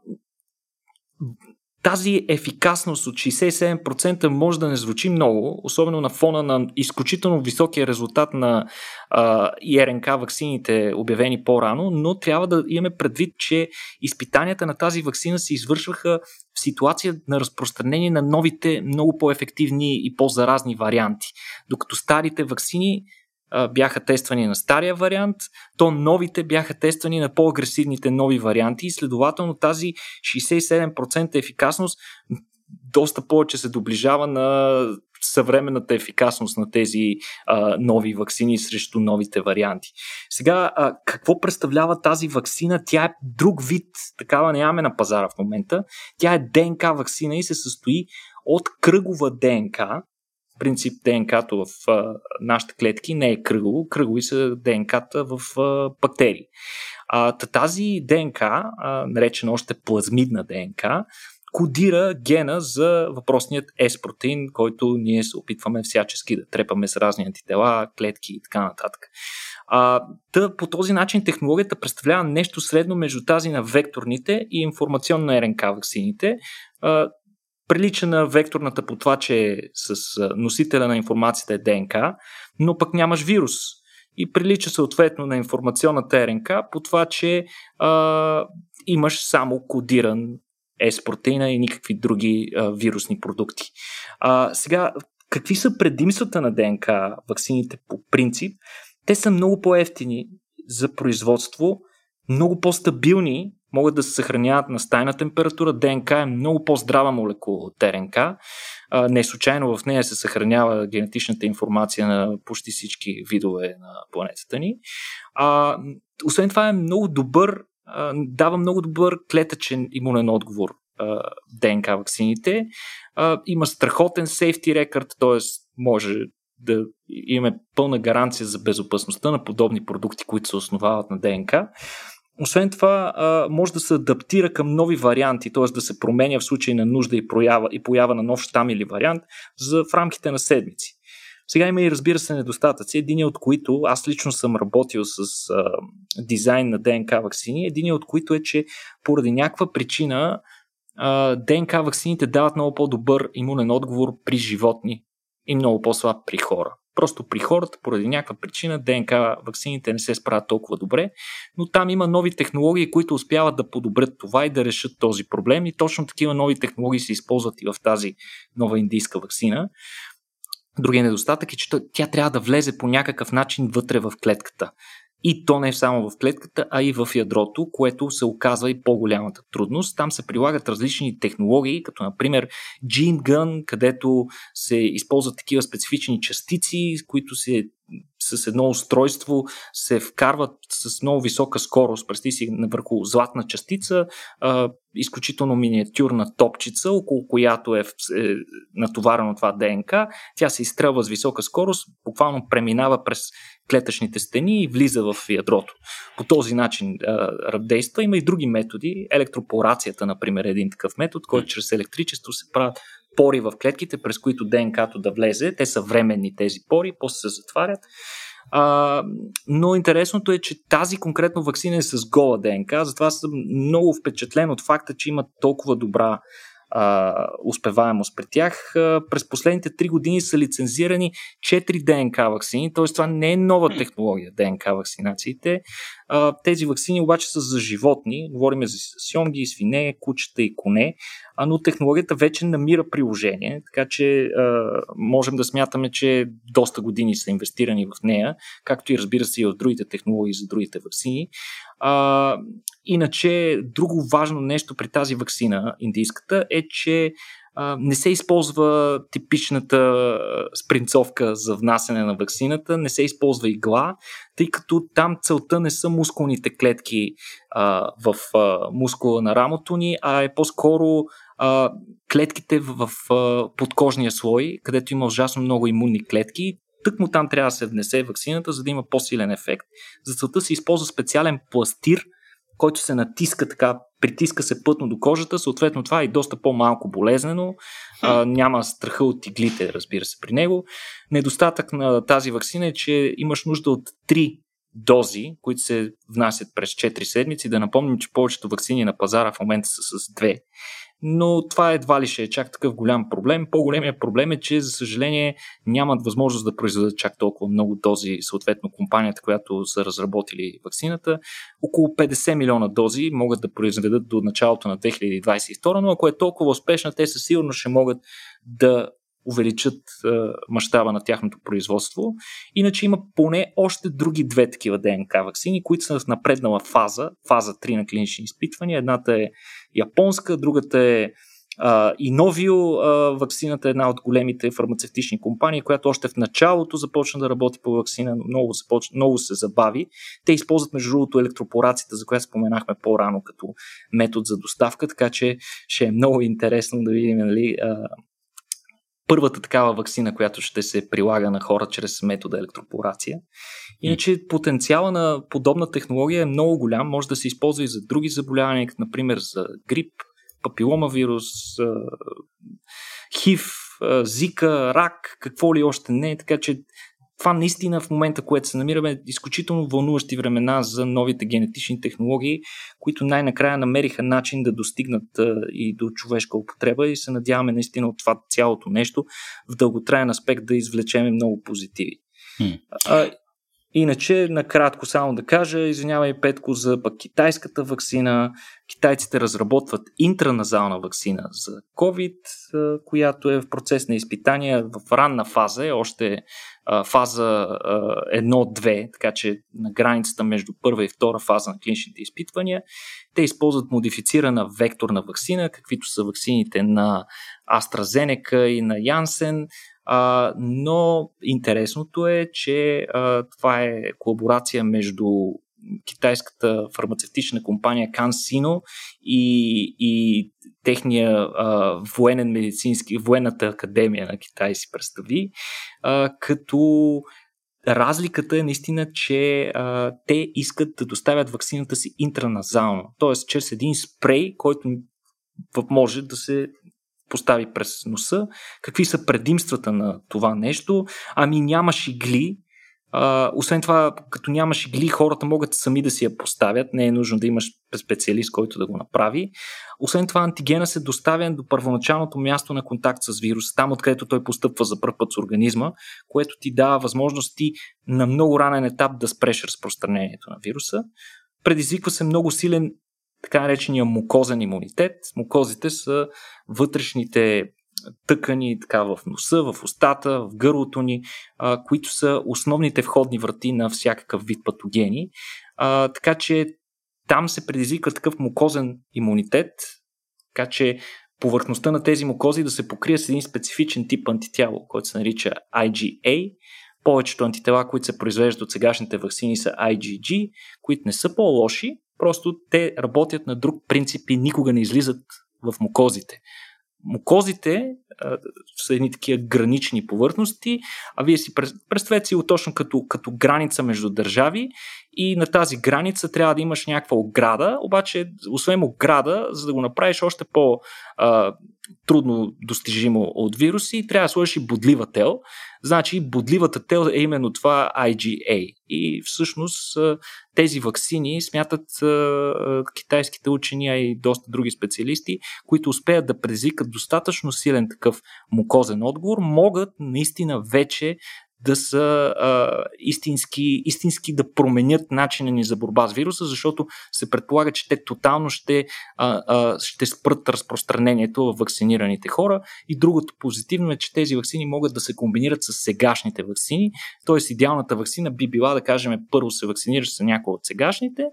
тази ефикасност от 67% може да не звучи много, особено на фона на изключително високия резултат на а, ИРНК ваксините, обявени по-рано, но трябва да имаме предвид, че изпитанията на тази вакцина се извършваха в ситуация на разпространение на новите, много по-ефективни и по-заразни варианти. Докато старите вакцини бяха тествани на стария вариант, то новите бяха тествани на по-агресивните нови варианти и следователно тази 67% ефикасност доста повече се доближава на съвременната ефикасност на тези а, нови вакцини срещу новите варианти. Сега, а, какво представлява тази вакцина? Тя е друг вид, такава нямаме на пазара в момента. Тя е ДНК вакцина и се състои от кръгова ДНК, принцип ДНК-то в а, нашите клетки не е кръгово, кръгови са ДНК-та в а, бактерии. А, тази ДНК, а, наречена още плазмидна ДНК, кодира гена за въпросният S-протеин, който ние се опитваме всячески да трепаме с разни антитела, клетки и така нататък. А, тъ, по този начин технологията представлява нещо средно между тази на векторните и информационна РНК вакцините. Прилича на векторната по това, че с носителя на информацията е ДНК, но пък нямаш вирус. И прилича съответно на информационната РНК по това, че а, имаш само кодиран S-протеина и никакви други а, вирусни продукти. А, сега, какви са предимствата на ДНК ваксините по принцип? Те са много по-ефтини за производство, много по-стабилни могат да се съхраняват на стайна температура. ДНК е много по-здрава молекула от РНК. Не случайно в нея се съхранява генетичната информация на почти всички видове на планетата ни. А, освен това е много добър дава много добър клетъчен имунен отговор ДНК вакцините. А, има страхотен сейфти рекорд, т.е. може да имаме пълна гаранция за безопасността на подобни продукти, които се основават на ДНК. Освен това, може да се адаптира към нови варианти, т.е. да се променя в случай на нужда и, проява, и поява на нов щам или вариант за в рамките на седмици. Сега има и разбира се недостатъци, един от които аз лично съм работил с а, дизайн на ДНК вакцини, един от които е, че поради някаква причина а, ДНК вакцините дават много по-добър имунен отговор при животни и много по-слаб при хора. Просто при хората, поради някаква причина, ДНК вакцините не се справят толкова добре, но там има нови технологии, които успяват да подобрят това и да решат този проблем. И точно такива нови технологии се използват и в тази нова индийска вакцина. Другия недостатък е, че тя трябва да влезе по някакъв начин вътре в клетката. И то не е само в клетката, а и в ядрото, което се оказва и по-голямата трудност. Там се прилагат различни технологии, като например Gene Gun, където се използват такива специфични частици, които се с едно устройство се вкарват с много висока скорост, представи си върху златна частица, а, изключително миниатюрна топчица, около която е, е натоварено това ДНК. Тя се изстрелва с висока скорост, буквално преминава през клетъчните стени и влиза в ядрото. По този начин а, действа. Има и други методи. Електропорацията, например, е един такъв метод, който чрез електричество се правят пори в клетките, през които ДНК-то да влезе. Те са временни тези пори, после се затварят. А, но интересното е, че тази конкретно вакцина е с гола ДНК, затова съм много впечатлен от факта, че има толкова добра а, успеваемост при тях. А, през последните 3 години са лицензирани 4 ДНК вакцини, т.е. това не е нова технология, ДНК вакцинациите. Тези вакцини обаче са за животни, говорим за сьомги, свине, кучета и коне, но технологията вече намира приложение, така че можем да смятаме, че доста години са инвестирани в нея, както и разбира се и в другите технологии за другите вакцини. Иначе, друго важно нещо при тази вакцина, индийската, е, че не се използва типичната спринцовка за внасене на вакцината, не се използва игла, тъй като там целта не са мускулните клетки а, в а, мускула на рамото ни, а е по-скоро а, клетките в, в а, подкожния слой, където има ужасно много имунни клетки. Тък му там трябва да се внесе вакцината, за да има по-силен ефект. За целта се използва специален пластир, който се натиска така, притиска се пътно до кожата, съответно това е доста по-малко болезнено, а, няма страха от иглите, разбира се, при него. Недостатък на тази вакцина е, че имаш нужда от 3 дози, които се внасят през 4 седмици. Да напомним, че повечето вакцини на пазара в момента са с 2 но това едва ли ще е чак такъв голям проблем. По-големият проблем е, че за съжаление нямат възможност да произведат чак толкова много дози, съответно компанията, която са разработили вакцината. Около 50 милиона дози могат да произведат до началото на 2022, но ако е толкова успешна, те със сигурност ще могат да увеличат е, мащаба на тяхното производство. Иначе има поне още други две такива ДНК вакцини, които са в напреднала фаза, фаза 3 на клинични изпитвания. Едната е японска, другата е и Новио вакцината е една от големите фармацевтични компании, която още в началото започна да работи по вакцина, много, започ... много се забави. Те използват между другото електропорацията, за която споменахме по-рано като метод за доставка, така че ще е много интересно да видим нали, първата такава вакцина, която ще се прилага на хора чрез метода електропорация. Иначе потенциала на подобна технология е много голям, може да се използва и за други заболявания, например за грип, папилома вирус, хив, зика, рак, какво ли още не. Така че това наистина в момента, което се намираме, е изключително вълнуващи времена за новите генетични технологии, които най-накрая намериха начин да достигнат и до човешка употреба и се надяваме наистина от това цялото нещо в дълготраен аспект да извлечеме много позитиви. Hmm. А, Иначе, накратко само да кажа, извинявай Петко за пък китайската вакцина. Китайците разработват интраназална вакцина за COVID, която е в процес на изпитания в ранна фаза, е още фаза 1-2, така че на границата между първа и втора фаза на клиничните изпитвания. Те използват модифицирана векторна вакцина, каквито са вакцините на AstraZeneca и на Janssen, но интересното е, че а, това е колаборация между китайската фармацевтична компания CanSino и, и техния а, военен медицински, военната академия на Китай си представи, а, като Разликата е наистина, че а, те искат да доставят вакцината си интраназално, т.е. чрез един спрей, който може да се постави през носа. Какви са предимствата на това нещо? Ами нямаш игли, а, освен това, като нямаш игли, хората могат сами да си я поставят. Не е нужно да имаш специалист, който да го направи. Освен това, антигена се доставя до първоначалното място на контакт с вируса, там откъдето той постъпва за първ път с организма, което ти дава възможности на много ранен етап да спреш разпространението на вируса. Предизвиква се много силен така наречения мукозен имунитет. Мукозите са вътрешните тъкани така в носа, в устата, в гърлото ни, а, които са основните входни врати на всякакъв вид патогени. А, така че там се предизвиква такъв мукозен имунитет, така че повърхността на тези мукози да се покрие с един специфичен тип антитяло, който се нарича IgA. Повечето антитела, които се произвеждат от сегашните вакцини са IgG, които не са по-лоши, просто те работят на друг принцип и никога не излизат в мукозите. Мукозите а, са едни такива гранични повърхности, а вие си представете си точно като, като граница между държави и на тази граница трябва да имаш някаква ограда, обаче освен ограда, за да го направиш още по а, трудно достижимо от вируси, трябва да сложиш и бодлива тел. Значи бодливата тел е именно това IgA. И всъщност тези вакцини смятат китайските учени, а и доста други специалисти, които успеят да предизвикат достатъчно силен такъв мукозен отговор, могат наистина вече да са а, истински, истински да променят начина ни за борба с вируса, защото се предполага, че те тотално ще, а, а, ще спрат разпространението в вакцинираните хора. И другото позитивно е, че тези вакцини могат да се комбинират с сегашните вакцини. Тоест, идеалната вакцина би била, да кажем, първо се вакцинираш с някои от сегашните,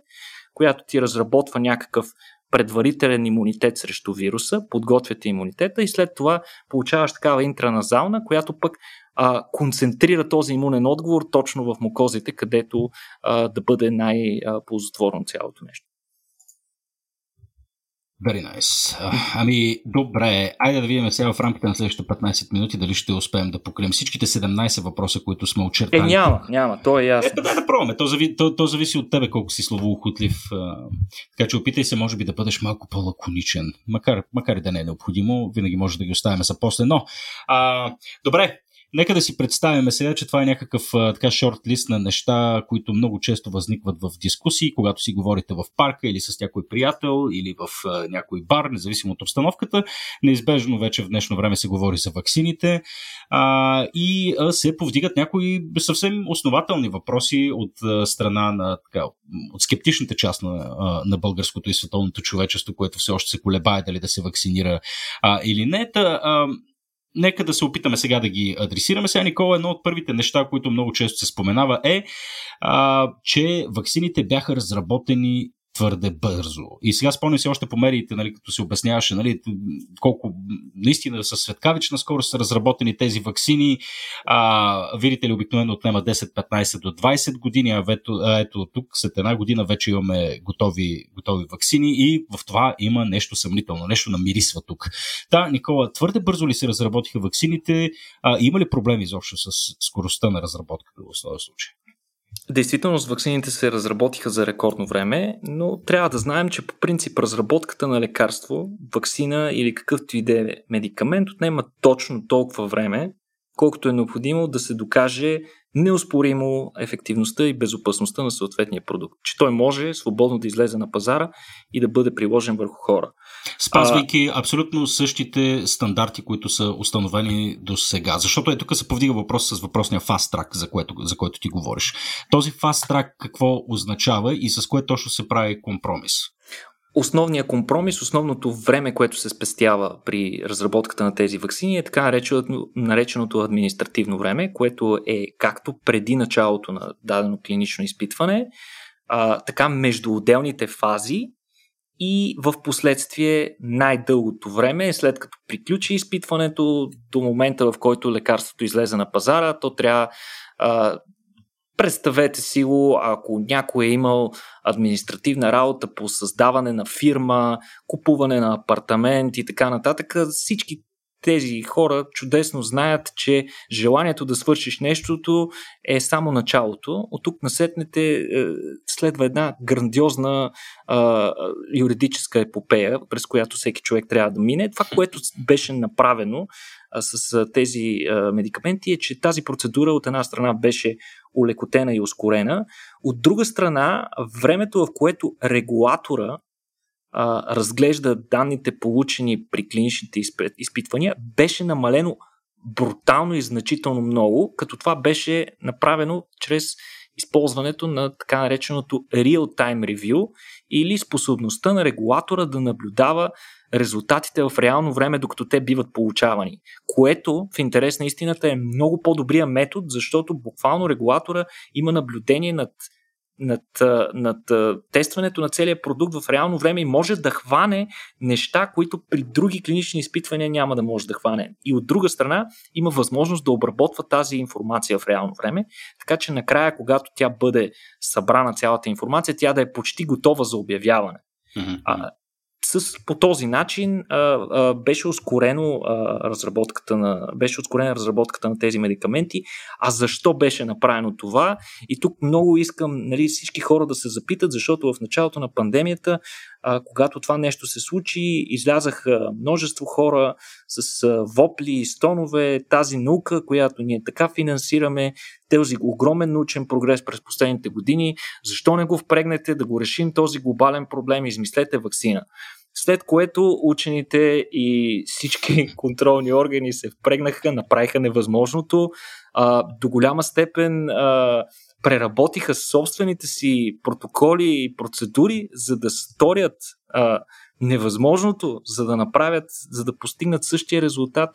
която ти разработва някакъв предварителен имунитет срещу вируса, подготвяте имунитета и след това получаваш такава интраназална, която пък а, концентрира този имунен отговор точно в мукозите, където а, да бъде най-ползотворно цялото нещо. Very nice. Ами, добре. Айде да видим сега в рамките на следващите 15 минути дали ще успеем да покрием всичките 17 въпроса, които сме очертали. Е, няма, няма, то е ясно. Ето, да, да пробваме. То, зави, то, то зависи от тебе колко си словоохотлив. Така че опитай се, може би, да бъдеш малко по-лаконичен. Макар, макар и да не е необходимо, винаги може да ги оставяме за после. Но, а, добре, Нека да си представяме сега, че това е някакъв така шорт лист на неща, които много често възникват в дискусии, когато си говорите в парка или с някой приятел или в някой бар, независимо от обстановката. Неизбежно вече в днешно време се говори за ваксините а, и се повдигат някои съвсем основателни въпроси от страна на така, от скептичната част на, на българското и световното човечество, което все още се колебае дали да се вакцинира а, или не. Та, а, нека да се опитаме сега да ги адресираме. Сега, Никола, едно от първите неща, които много често се споменава е, а, че ваксините бяха разработени твърде бързо. И сега спомням си още по медиите, нали, като се обясняваше нали, колко наистина са светкавична скоро са разработени тези вакцини. А, видите ли, обикновено отнема 10-15 до 20 години, а ето, а ето тук след една година вече имаме готови, готови вакцини и в това има нещо съмнително, нещо намирисва тук. Та, Никола, твърде бързо ли се разработиха вакцините? А, има ли проблеми изобщо с скоростта на разработката в този случай? Действително, вакцините се разработиха за рекордно време, но трябва да знаем, че по принцип разработката на лекарство, вакцина или какъвто и да е медикамент отнема точно толкова време, колкото е необходимо да се докаже неоспоримо ефективността и безопасността на съответния продукт. Че той може свободно да излезе на пазара и да бъде приложен върху хора. Спазвайки а... абсолютно същите стандарти, които са установени до сега. Защото е тук се повдига въпрос с въпросния fast track, за, което, за който ти говориш. Този fast track какво означава и с кое точно се прави компромис? Основният компромис, основното време, което се спестява при разработката на тези вакцини е така нареченото, нареченото административно време, което е както преди началото на дадено клинично изпитване, а, така между отделните фази и в последствие най-дългото време, след като приключи изпитването, до момента в който лекарството излезе на пазара, то трябва а, Представете си го, ако някой е имал административна работа по създаване на фирма, купуване на апартамент и така нататък. Всички тези хора чудесно знаят, че желанието да свършиш нещото е само началото. От тук насетнете е, следва една грандиозна а, юридическа епопея, през която всеки човек трябва да мине. Това, което беше направено а, с тези а, медикаменти е, че тази процедура от една страна беше улекотена и ускорена. От друга страна, времето, в което регулатора а, разглежда данните получени при клиничните изпитвания, беше намалено брутално и значително много, като това беше направено чрез използването на така нареченото real-time review или способността на регулатора да наблюдава резултатите в реално време, докато те биват получавани. Което в интерес на истината е много по-добрия метод, защото буквално регулатора има наблюдение над над, над тестването на целият продукт в реално време и може да хване неща, които при други клинични изпитвания няма да може да хване. И от друга страна има възможност да обработва тази информация в реално време, така че накрая, когато тя бъде събрана цялата информация, тя да е почти готова за обявяване. Mm-hmm. А, с, по този начин а, а, беше ускорено а, разработката на беше ускорена разработката на тези медикаменти. А защо беше направено това? И тук много искам нали, всички хора да се запитат, защото в началото на пандемията, а, когато това нещо се случи, излязаха множество хора с а, вопли и стонове, тази наука, която ние така финансираме, този огромен научен прогрес през последните години, защо не го впрегнете да го решим този глобален проблем, измислете вакцина. След което учените и всички контролни органи се впрегнаха, направиха невъзможното. А, до голяма степен а, преработиха собствените си протоколи и процедури, за да сторят а, невъзможното, за да направят, за да постигнат същия резултат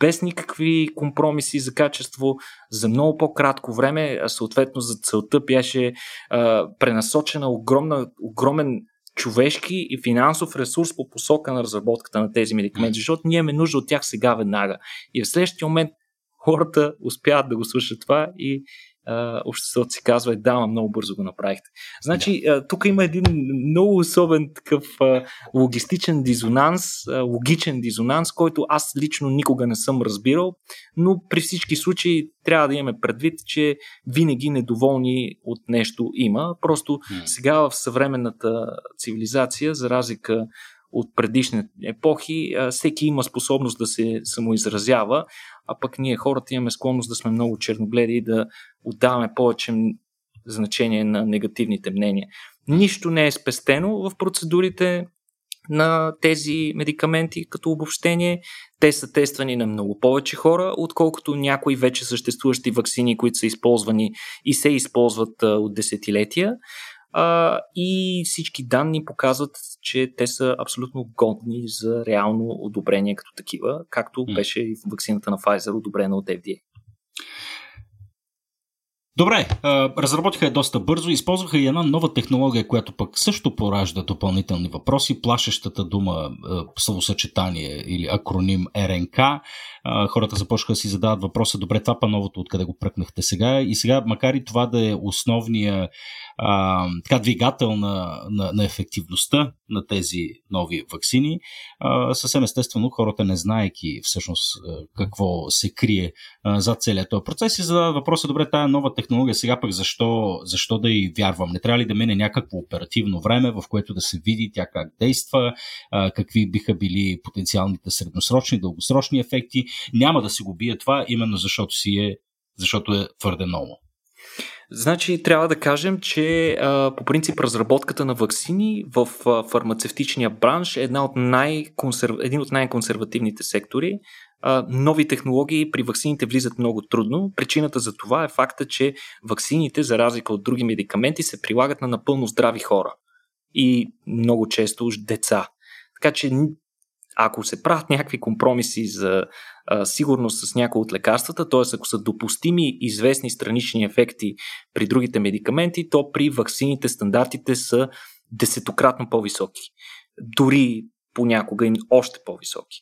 без никакви компромиси за качество, за много по-кратко време, а съответно за целта беше а, пренасочена огромна, огромен човешки и финансов ресурс по посока на разработката на тези медикаменти, защото ние имаме нужда от тях сега веднага. И в следващия момент хората успяват да го свършат това и обществото си казва, е, да, много бързо го направихте. Значи, да. тук има един много особен такъв логистичен дизонанс, логичен дизонанс, който аз лично никога не съм разбирал, но при всички случаи трябва да имаме предвид, че винаги недоволни от нещо има. Просто mm. сега в съвременната цивилизация, за разлика от предишни епохи, всеки има способност да се самоизразява, а пък ние хората имаме склонност да сме много черногледи и да отдаваме повече значение на негативните мнения. Нищо не е спестено в процедурите на тези медикаменти като обобщение. Те са тествани на много повече хора, отколкото някои вече съществуващи вакцини, които са използвани и се използват от десетилетия а, и всички данни показват, че те са абсолютно годни за реално одобрение като такива, както беше и в вакцината на Pfizer одобрена от FDA. Добре, разработиха я доста бързо, използваха и една нова технология, която пък също поражда допълнителни въпроси. Плашещата дума, словосъчетание или акроним РНК. Хората започнаха да си задават въпроса, добре, това па новото, откъде го пръкнахте сега. И сега, макар и това да е основния а, така, двигател на, на, на ефективността на тези нови вакцини. А, съвсем естествено, хората не знаеки всъщност какво се крие а, за целият този процес и задават въпроса, добре, тая нова технология сега пък защо, защо да й вярвам? Не трябва ли да мине някакво оперативно време, в което да се види тя как действа, а, какви биха били потенциалните средносрочни, дългосрочни ефекти? Няма да се го бие това, именно защото си е защото е твърде много. Значи трябва да кажем, че а, по принцип разработката на вакцини в а, фармацевтичния бранш е една от най-консерв... един от най-консервативните сектори. А, нови технологии при вакцините влизат много трудно. Причината за това е факта, че вакцините, за разлика от други медикаменти, се прилагат на напълно здрави хора и много често деца. Така че ако се правят някакви компромиси за а, сигурност с някои от лекарствата, т.е. ако са допустими известни странични ефекти при другите медикаменти, то при ваксините стандартите са десетократно по-високи. Дори понякога и още по-високи.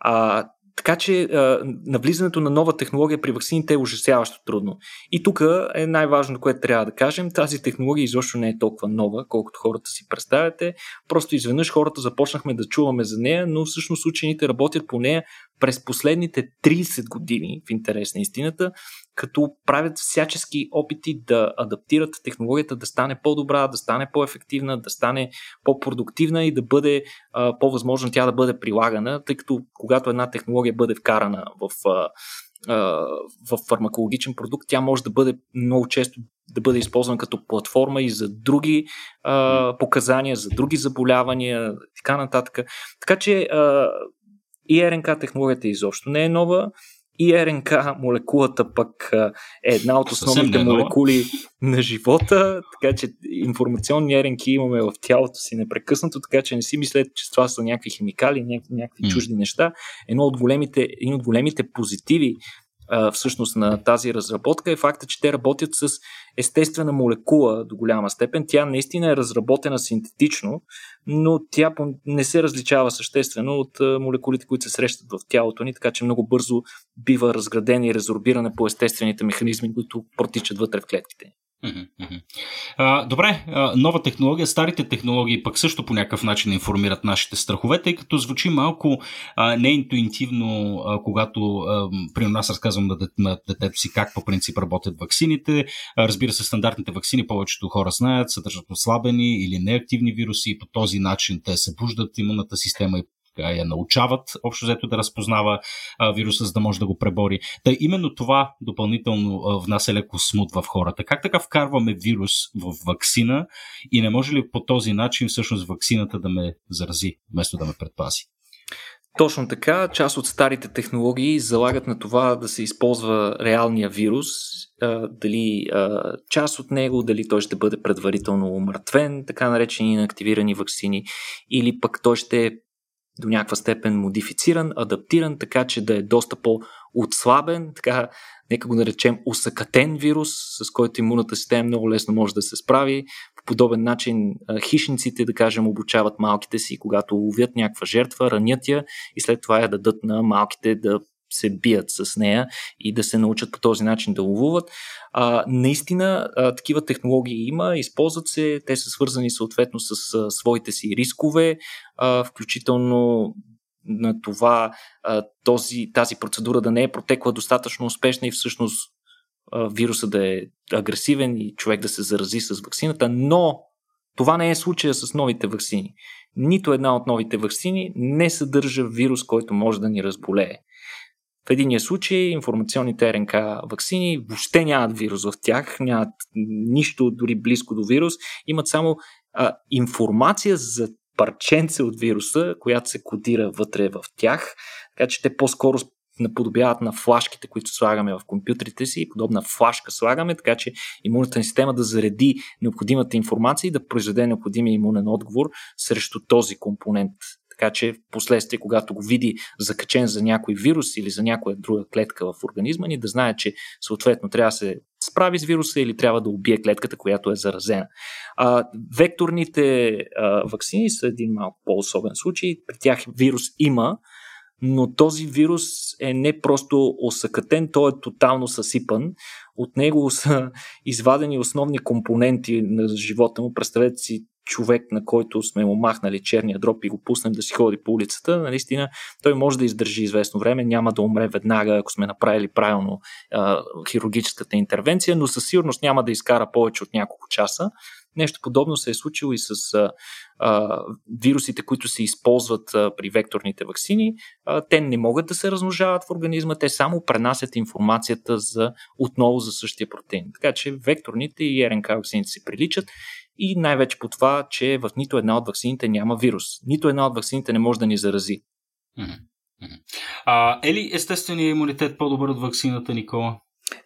А, така че а, навлизането на нова технология при вакцините е ужасяващо трудно. И тук е най-важното, което трябва да кажем. Тази технология изобщо не е толкова нова, колкото хората си представяте. Просто изведнъж хората започнахме да чуваме за нея, но всъщност учените работят по нея през последните 30 години, в интерес на истината, като правят всячески опити да адаптират технологията да стане по-добра, да стане по-ефективна, да стане по-продуктивна и да бъде а, по-възможно тя да бъде прилагана, тъй като когато една технология бъде вкарана в, а, а, в фармакологичен продукт, тя може да бъде много често да бъде използвана като платформа и за други а, показания, за други заболявания и така нататък. Така че а, и РНК технологията изобщо не е нова и РНК молекулата пък е една от основните молекули на живота, така че информационни РНК имаме в тялото си непрекъснато, така че не си мислете, че това са някакви химикали, някакви, някакви mm. чужди неща. Едно от големите, един от големите позитиви всъщност на тази разработка е факта, че те работят с естествена молекула до голяма степен. Тя наистина е разработена синтетично, но тя не се различава съществено от молекулите, които се срещат в тялото ни, така че много бързо бива разградена и резорбирана по естествените механизми, които протичат вътре в клетките. Добре, нова технология, старите технологии пък също по някакъв начин информират нашите страхове, тъй като звучи малко а, неинтуитивно, когато при нас разказвам на, детето си как по принцип работят ваксините. Разбира се, стандартните ваксини повечето хора знаят, съдържат ослабени или неактивни вируси и по този начин те събуждат имунната система и я научават общо взето да разпознава а, вируса, за да може да го пребори. Та именно това допълнително а, внася леко смут в хората. Как така вкарваме вирус в вакцина и не може ли по този начин всъщност вакцината да ме зарази, вместо да ме предпази? Точно така, част от старите технологии залагат на това да се използва реалния вирус, дали част от него, дали той ще бъде предварително умъртвен, така наречени инактивирани вакцини, или пък той ще до някаква степен модифициран, адаптиран, така че да е доста по-отслабен, така нека го наречем усъкатен вирус, с който имунната система много лесно може да се справи. По подобен начин хищниците, да кажем, обучават малките си, когато ловят някаква жертва, ранят я и след това я дадат на малките да се бият с нея и да се научат по този начин да ловуват. А, наистина, а, такива технологии има, използват се, те са свързани съответно с а, своите си рискове, а, включително на това а, този, тази процедура да не е протекла достатъчно успешна и всъщност а, вируса да е агресивен и човек да се зарази с вакцината, но това не е случая с новите вакцини. Нито една от новите вакцини не съдържа вирус, който може да ни разболее. В единия случай информационните РНК вакцини въобще нямат вирус в тях, нямат нищо дори близко до вирус, имат само а, информация за парченце от вируса, която се кодира вътре в тях, така че те по-скоро наподобяват на флашките, които слагаме в компютрите си. Подобна флашка слагаме, така че имунната ни система да зареди необходимата информация и да произведе необходимия имунен отговор срещу този компонент така че в последствие, когато го види закачен за някой вирус или за някоя друга клетка в организма ни, да знае, че съответно трябва да се справи с вируса или трябва да убие клетката, която е заразена. А, векторните а, вакцини са един малко по-особен случай. При тях вирус има, но този вирус е не просто осъкатен, той е тотално съсипан. От него са извадени основни компоненти на живота му. Представете си човек, на който сме му махнали черния дроп и го пуснем да си ходи по улицата, наистина той може да издържи известно време, няма да умре веднага, ако сме направили правилно а, хирургическата интервенция, но със сигурност няма да изкара повече от няколко часа. Нещо подобно се е случило и с а, а, вирусите, които се използват а, при векторните вакцини. А, те не могат да се размножават в организма, те само пренасят информацията за, отново за същия протеин. Така че векторните и РНК вакцините се приличат и най-вече по това, че в нито една от ваксините няма вирус. Нито една от ваксините не може да ни зарази. А, е ли естественият имунитет по-добър от вакцината, Никола?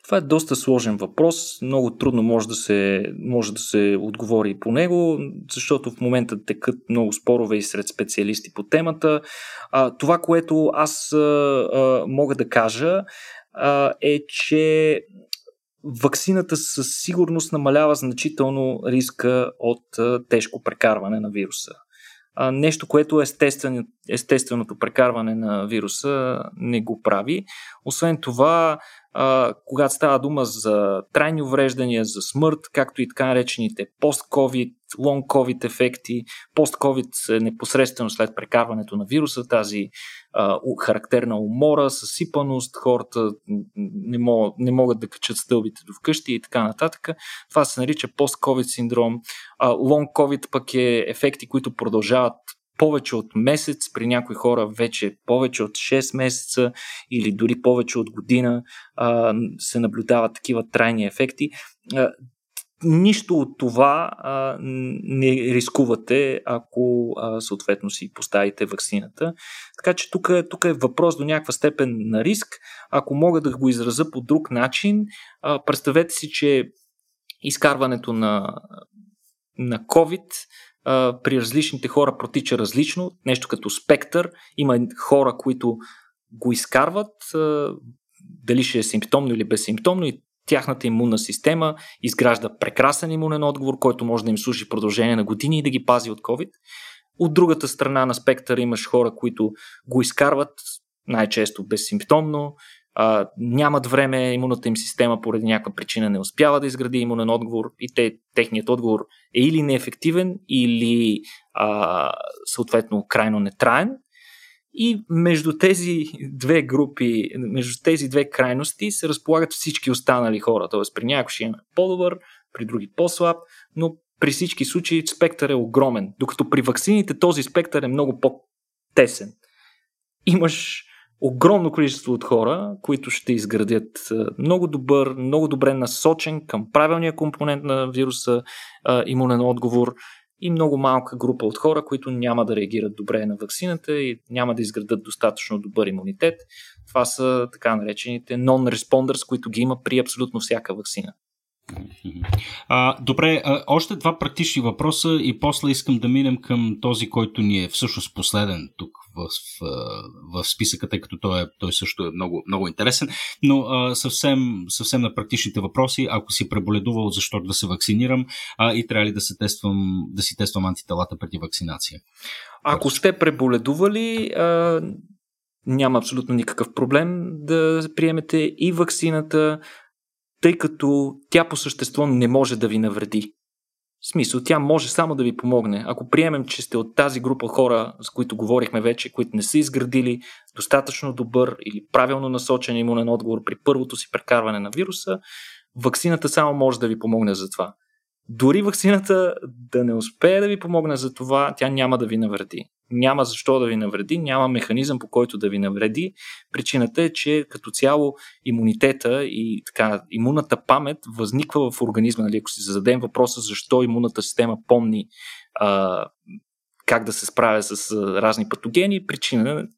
Това е доста сложен въпрос. Много трудно може да се, може да се отговори по него, защото в момента текат много спорове и сред специалисти по темата. А, това, което аз а, а, мога да кажа, а, е, че Ваксината със сигурност намалява значително риска от тежко прекарване на вируса. а, нещо, което естествен, естественото прекарване на вируса не го прави. Освен това, а, когато става дума за трайни увреждания, за смърт, както и така наречените пост-ковид, лонг-ковид ефекти, пост-ковид е непосредствено след прекарването на вируса, тази а, характерна умора, съсипаност, хората не могат, не могат да качат стълбите до вкъщи и така нататък. Това се нарича пост-ковид синдром. Лонг-ковид пък е ефекти, които продължават повече от месец, при някои хора вече повече от 6 месеца или дори повече от година а, се наблюдават такива трайни ефекти. А, нищо от това а, не рискувате, ако а, съответно си поставите вакцината. Така че тук, тук е въпрос до някаква степен на риск. Ако мога да го израза по друг начин, а, представете си, че изкарването на, на COVID при различните хора протича различно, нещо като спектър. Има хора, които го изкарват, дали ще е симптомно или безсимптомно и тяхната имунна система изгражда прекрасен имунен отговор, който може да им служи продължение на години и да ги пази от COVID. От другата страна на спектъра имаш хора, които го изкарват най-често безсимптомно, а, нямат време, имунната им система поради някаква причина не успява да изгради имунен отговор и те, техният отговор е или неефективен, или а, съответно крайно нетраен. И между тези две групи, между тези две крайности се разполагат всички останали хора. Тоест при някои ще имаме по-добър, при други по-слаб, но при всички случаи спектър е огромен. Докато при ваксините този спектър е много по-тесен. Имаш огромно количество от хора, които ще изградят много добър, много добре насочен към правилния компонент на вируса имунен отговор и много малка група от хора, които няма да реагират добре на вакцината и няма да изградат достатъчно добър имунитет. Това са така наречените non-responders, които ги има при абсолютно всяка вакцина. А, добре, а, още два практични въпроса и после искам да минем към този, който ни е всъщност последен тук в, в, списъка, тъй като той, е, той също е много, много интересен. Но а, съвсем, съвсем на практичните въпроси, ако си преболедувал, защо да се вакцинирам а, и трябва ли да, се тествам, да си тествам антителата преди вакцинация? Ако сте преболедували, а, няма абсолютно никакъв проблем да приемете и вакцината, тъй като тя по същество не може да ви навреди. В смисъл, тя може само да ви помогне. Ако приемем, че сте от тази група хора, с които говорихме вече, които не са изградили достатъчно добър или правилно насочен имунен отговор при първото си прекарване на вируса, вакцината само може да ви помогне за това. Дори вакцината да не успее да ви помогне за това, тя няма да ви навреди няма защо да ви навреди, няма механизъм по който да ви навреди. Причината е, че като цяло имунитета и така, имунната памет възниква в организма. Нали? Ако си зададем въпроса защо имунната система помни а, как да се справя с разни патогени, причина,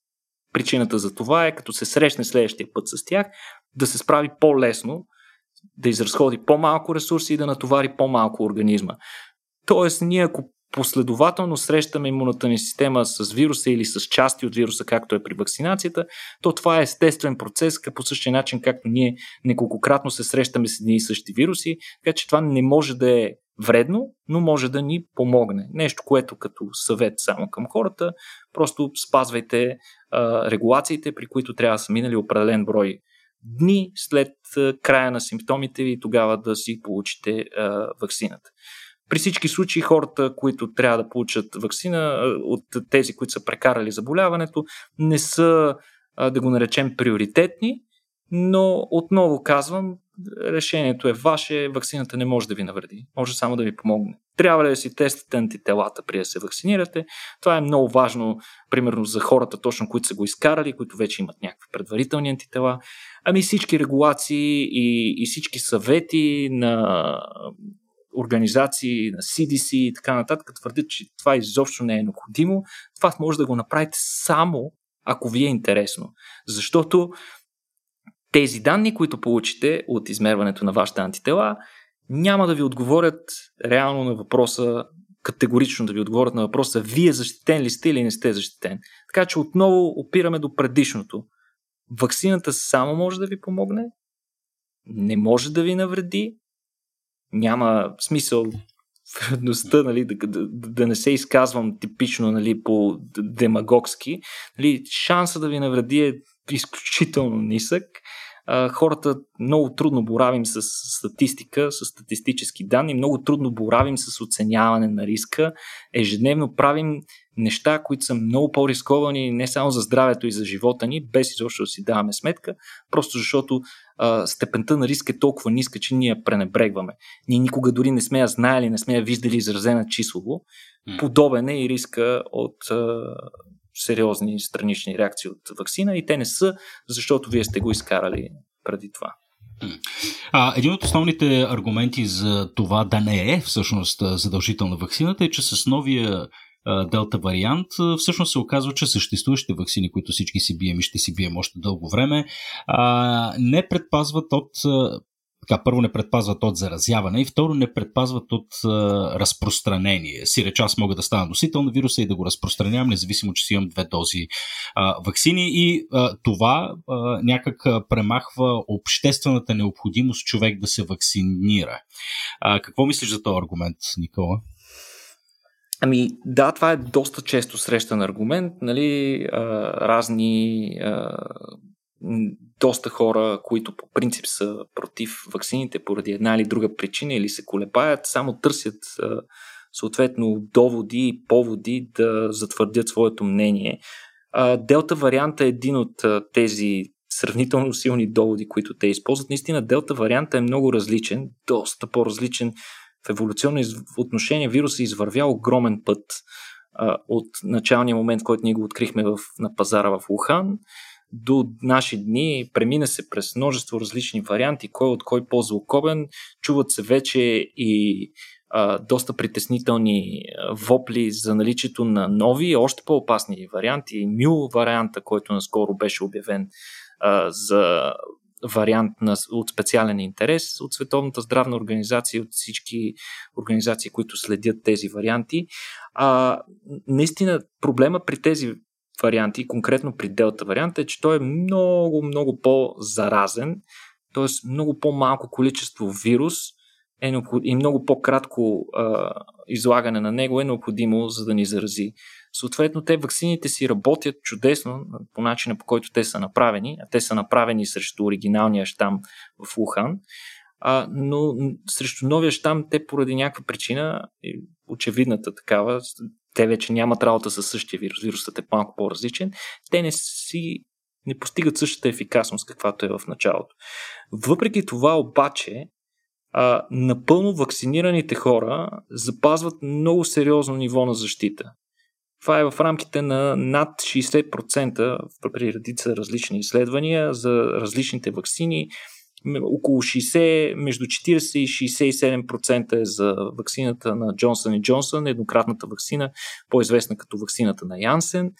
причината за това е като се срещне следващия път с тях, да се справи по-лесно, да изразходи по-малко ресурси и да натовари по-малко организма. Тоест, ние ако последователно срещаме имунната ни система с вируса или с части от вируса, както е при вакцинацията, то това е естествен процес, по същия начин, както ние неколкократно се срещаме с едни и същи вируси, така че това не може да е вредно, но може да ни помогне. Нещо, което като съвет само към хората, просто спазвайте а, регулациите, при които трябва да са минали определен брой дни след а, края на симптомите и тогава да си получите а, вакцината. При всички случаи хората, които трябва да получат вакцина, от тези, които са прекарали заболяването, не са, да го наречем, приоритетни, но отново казвам, решението е ваше, вакцината не може да ви навреди, може само да ви помогне. Трябва ли да си тестите антителата при да се вакцинирате? Това е много важно, примерно за хората точно, които са го изкарали, които вече имат някакви предварителни антитела. Ами всички регулации и, и всички съвети на организации, на CDC и така нататък твърдят, че това изобщо не е необходимо. Това може да го направите само ако ви е интересно. Защото тези данни, които получите от измерването на вашите антитела, няма да ви отговорят реално на въпроса, категорично да ви отговорят на въпроса, вие защитен ли сте или не сте защитен. Така че отново опираме до предишното. Ваксината само може да ви помогне, не може да ви навреди, няма смисъл вероятността нали, да, да, да не се изказвам типично нали, по демагогски, нали, шанса да ви навреди е изключително нисък хората много трудно боравим с статистика, с статистически данни, много трудно боравим с оценяване на риска. Ежедневно правим неща, които са много по-рисковани не само за здравето и за живота ни, без изобщо да си даваме сметка, просто защото а, степента на риск е толкова ниска, че ние пренебрегваме. Ние никога дори не сме я знаели, не сме я виждали изразена числово. Подобен е и риска от а, сериозни странични реакции от вакцина и те не са, защото вие сте го изкарали преди това. А, един от основните аргументи за това да не е всъщност задължителна вакцината е, че с новия делта вариант, всъщност се оказва, че съществуващите вакцини, които всички си бием и ще си бием още дълго време, не предпазват от така, първо не предпазват от заразяване и второ не предпазват от а, разпространение. Сиреч аз мога да стана носител на вируса и да го разпространявам, независимо, че си имам две дози а, вакцини и а, това а, някак премахва обществената необходимост човек да се вакцинира. А, какво мислиш за този аргумент, Никола? Ами да, това е доста често срещан аргумент. Нали, а, разни а, доста хора, които по принцип са против ваксините поради една или друга причина или се колебаят, само търсят съответно доводи и поводи да затвърдят своето мнение. Делта варианта е един от тези сравнително силни доводи, които те използват. Наистина, делта варианта е много различен, доста по-различен в еволюционно отношение. Вирусът е извървял огромен път от началния момент, който ние го открихме в, на пазара в Ухан до наши дни премина се през множество различни варианти, кой от кой по-злокобен. Чуват се вече и а, доста притеснителни вопли за наличието на нови, още по-опасни варианти. Мю варианта, който наскоро беше обявен а, за вариант на, от специален интерес от Световната здравна организация, от всички организации, които следят тези варианти. А, наистина проблема при тези варианти, конкретно при делта варианта, е, че той е много, много по-заразен, т.е. много по-малко количество вирус е необход... и много по-кратко а, излагане на него е необходимо, за да ни зарази. Съответно, те ваксините си работят чудесно по начина по който те са направени, а те са направени срещу оригиналния щам в Ухан, а, но срещу новия щам те поради някаква причина, очевидната такава, те вече нямат работа с същия вирус, вирусът е малко по-различен, те не си не постигат същата ефикасност, каквато е в началото. Въпреки това обаче, а, напълно вакцинираните хора запазват много сериозно ниво на защита. Това е в рамките на над 60% при редица различни изследвания за различните вакцини около 60, между 40 и 67% е за вакцината на Джонсън и Джонсън, еднократната вакцина, по-известна като вакцината на Янсен.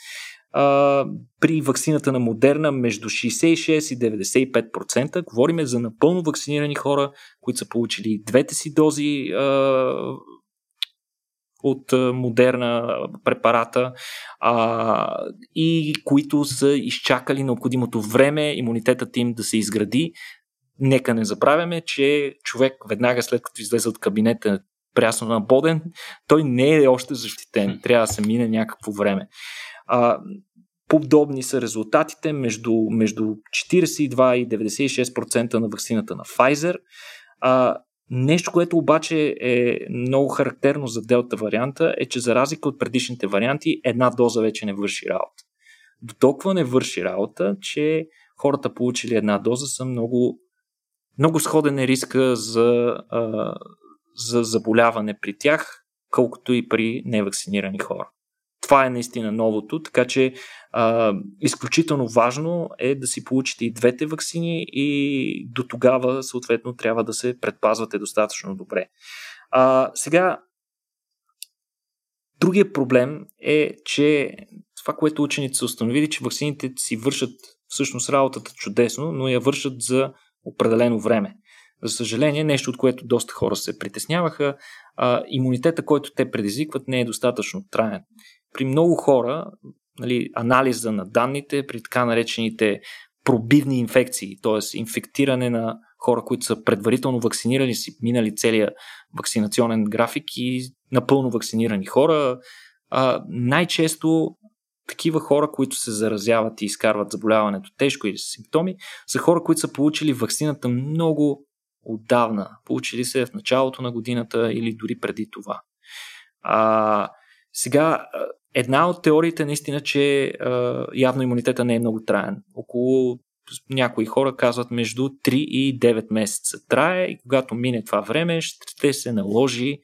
А, при вакцината на Модерна между 66 и 95%. Говориме за напълно вакцинирани хора, които са получили двете си дози а, от модерна препарата а, и които са изчакали необходимото време имунитетът им да се изгради, Нека не забравяме, че човек веднага след като излезе от кабинета прясно на Боден, той не е още защитен. Трябва да се мине някакво време. А, подобни са резултатите между, между 42 и 96% на вакцината на Pfizer. А, нещо, което обаче е много характерно за делта варианта е, че за разлика от предишните варианти, една доза вече не върши работа. До толкова не върши работа, че хората получили една доза са много много сходен е риска за, а, за заболяване при тях, колкото и при невакцинирани хора. Това е наистина новото, така че а, изключително важно е да си получите и двете вакцини и до тогава съответно трябва да се предпазвате достатъчно добре. А, сега, другия проблем е, че това, което учените са установили, че вакцините си вършат всъщност работата чудесно, но я вършат за определено време. За съжаление, нещо от което доста хора се притесняваха, а, имунитета, който те предизвикват, не е достатъчно траен. При много хора, нали, анализа на данните, при така наречените пробивни инфекции, т.е. инфектиране на хора, които са предварително вакцинирали, си минали целият вакцинационен график и напълно вакцинирани хора. А, най-често такива хора, които се заразяват и изкарват заболяването тежко или с симптоми, са хора, които са получили вакцината много отдавна. Получили се в началото на годината или дори преди това. А, сега, една от теориите наистина, че а, явно имунитета не е много траен. Около някои хора казват между 3 и 9 месеца трае и когато мине това време, ще се наложи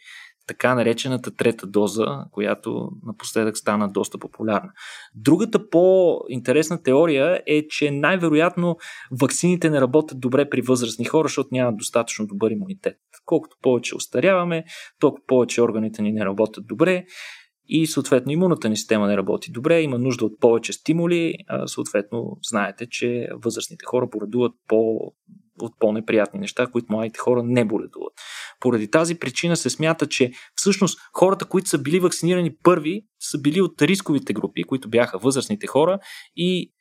така наречената трета доза, която напоследък стана доста популярна. Другата по-интересна теория е, че най-вероятно ваксините не работят добре при възрастни хора, защото нямат достатъчно добър имунитет. Колкото повече остаряваме, толкова повече органите ни не работят добре и съответно имунната ни система не работи добре, има нужда от повече стимули, съответно знаете, че възрастните хора боредуват по, от по-неприятни неща, които младите хора не боледуват. Поради тази причина се смята, че всъщност хората, които са били вакцинирани първи, са били от рисковите групи, които бяха възрастните хора и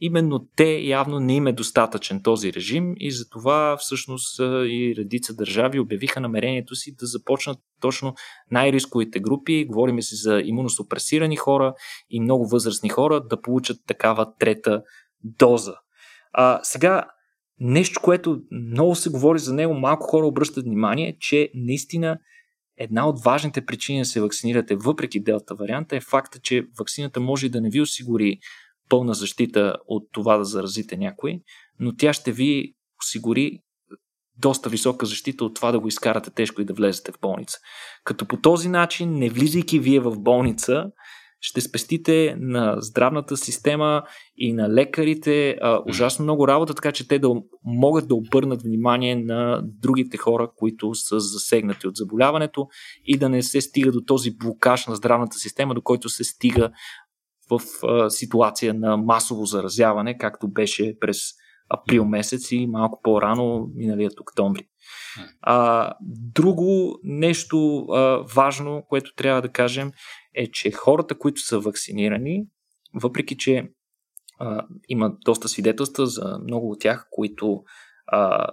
именно те явно не им е достатъчен този режим и затова всъщност и редица държави обявиха намерението си да започнат точно най-рисковите групи, говорим си за имуносупресирани хора и много възрастни хора да получат такава трета доза. А, сега, нещо, което много се говори за него, малко хора обръщат внимание, че наистина една от важните причини да се вакцинирате въпреки делта варианта е факта, че вакцината може да не ви осигури пълна защита от това да заразите някой, но тя ще ви осигури доста висока защита от това да го изкарате тежко и да влезете в болница. Като по този начин, не влизайки вие в болница, ще спестите на здравната система и на лекарите а, ужасно много работа, така че те да могат да обърнат внимание на другите хора, които са засегнати от заболяването и да не се стига до този блокаж на здравната система, до който се стига в а, ситуация на масово заразяване, както беше през април месец и малко по-рано, миналият октомври. А, друго нещо а, важно, което трябва да кажем, е, че хората, които са вакцинирани, въпреки че а, има доста свидетелства за много от тях, които а,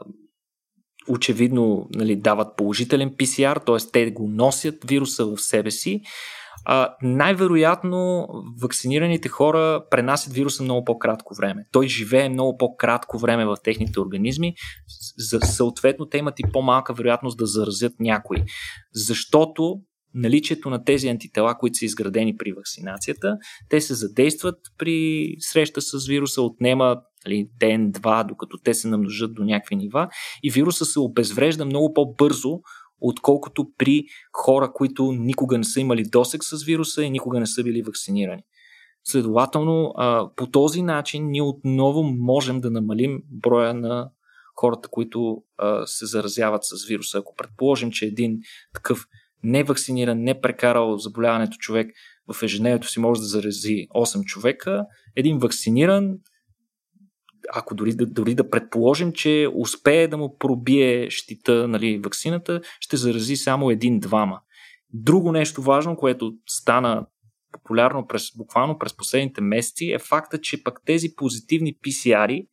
очевидно нали, дават положителен PCR, т.е. те го носят вируса в себе си, а, най-вероятно вакцинираните хора пренасят вируса много по-кратко време. Той живее много по-кратко време в техните организми, за съответно те имат и по-малка вероятност да заразят някой. Защото наличието на тези антитела, които са изградени при вакцинацията, те се задействат при среща с вируса, отнема нали, ден-два, докато те се намножат до някакви нива и вируса се обезврежда много по-бързо отколкото при хора, които никога не са имали досек с вируса и никога не са били вакцинирани. Следователно, по този начин ние отново можем да намалим броя на хората, които се заразяват с вируса. Ако предположим, че един такъв невакциниран, не прекарал заболяването човек в ежедневието си може да зарази 8 човека, един вакциниран ако дори, дори да предположим, че успее да му пробие щита, нали, вакцината, ще зарази само един-двама. Друго нещо важно, което стана популярно през, буквално през последните месеци, е факта, че пък тези позитивни PCR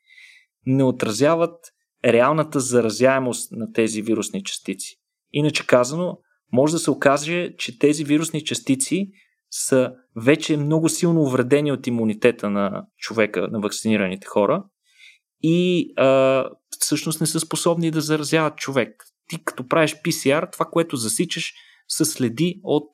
не отразяват реалната заразяемост на тези вирусни частици. Иначе казано, може да се окаже, че тези вирусни частици са вече много силно увредени от имунитета на човека, на вакцинираните хора и а, всъщност не са способни да заразяват човек. Ти като правиш PCR, това, което засичаш, се следи от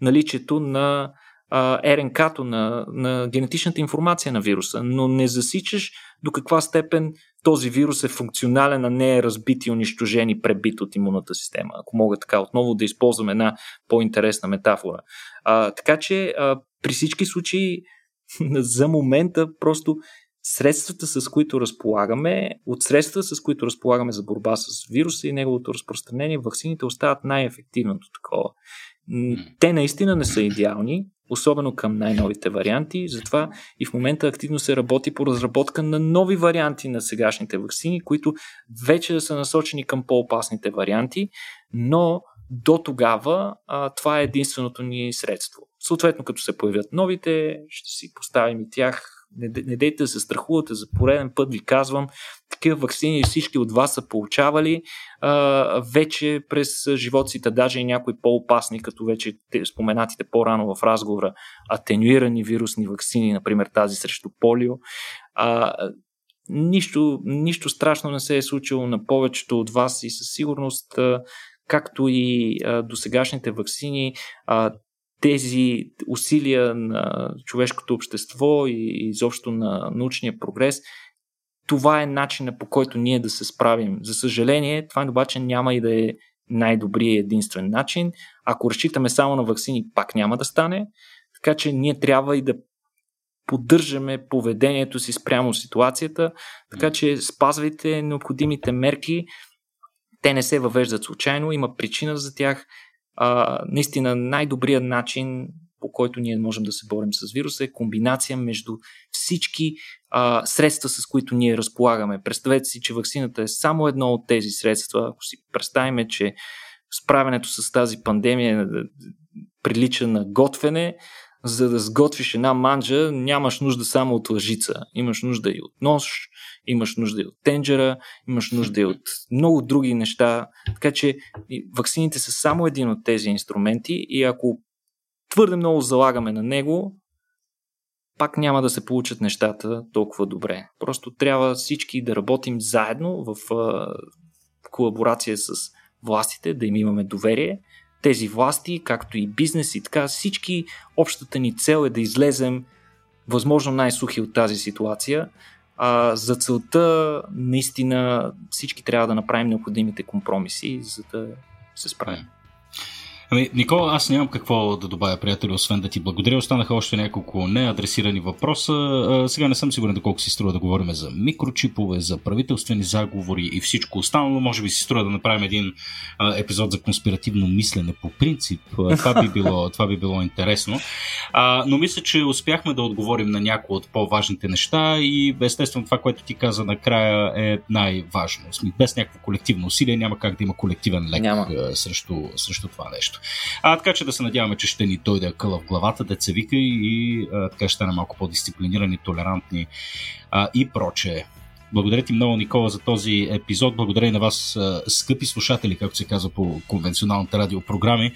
наличието на а, РНК-то, на, на генетичната информация на вируса, но не засичаш до каква степен този вирус е функционален, а не е разбит и унищожен и пребит от имунната система. Ако мога така отново да използвам една по-интересна метафора. А, така че а, при всички случаи за момента просто средствата, с които разполагаме, от средствата, с които разполагаме за борба с вируса и неговото разпространение, вакцините остават най-ефективното такова. Те наистина не са идеални, особено към най-новите варианти, затова и в момента активно се работи по разработка на нови варианти на сегашните вакцини, които вече са насочени към по-опасните варианти, но до тогава а, това е единственото ни средство. Съответно, като се появят новите, ще си поставим и тях Не, не дейте да се страхувате, за пореден път ви казвам, такива вакцини всички от вас са получавали а, вече през живоците, даже и някои по-опасни, като вече те, споменатите по-рано в разговора, атенюирани вирусни вакцини, например тази срещу полио. А, нищо, нищо страшно не се е случило на повечето от вас и със сигурност, както и досегашните вакцини, тези усилия на човешкото общество и изобщо на научния прогрес, това е начина по който ние да се справим. За съжаление, това обаче няма и да е най-добрият единствен начин. Ако разчитаме само на вакцини, пак няма да стане. Така че ние трябва и да поддържаме поведението си спрямо ситуацията, така че спазвайте необходимите мерки. Те не се въвеждат случайно, има причина за тях. А, наистина най-добрият начин, по който ние можем да се борим с вируса, е комбинация между всички а, средства, с които ние разполагаме. Представете си, че вакцината е само едно от тези средства. Ако си представим, че справянето с тази пандемия прилича на готвене, за да сготвиш една манджа, нямаш нужда само от лъжица. Имаш нужда и от нож, имаш нужда и от тенджера, имаш нужда и от много други неща. Така че ваксините са само един от тези инструменти и ако твърде много залагаме на него, пак няма да се получат нещата толкова добре. Просто трябва всички да работим заедно в колаборация с властите, да им имаме доверие тези власти, както и бизнес и така, всички общата ни цел е да излезем възможно най-сухи от тази ситуация. А за целта наистина всички трябва да направим необходимите компромиси, за да се справим. Ами, Никола, аз нямам какво да добавя, приятели, освен да ти благодаря. Останаха още няколко неадресирани въпроса. А, сега не съм сигурен доколко си струва да говорим за микрочипове, за правителствени заговори и всичко останало. Може би си струва да направим един а, епизод за конспиративно мислене по принцип. А, това, би било, това би било интересно. А, но мисля, че успяхме да отговорим на някои от по-важните неща и естествено това, което ти каза накрая е най-важно. Без някакво колективно усилие няма как да има колективен лек няма. срещу, срещу това нещо. А, така че да се надяваме, че ще ни дойде къла в главата, деца вика и а, така ще стане малко по-дисциплинирани, толерантни а, и прочее. Благодаря ти много, Никола, за този епизод. Благодаря и на вас, скъпи слушатели, както се казва по конвенционалните радиопрограми,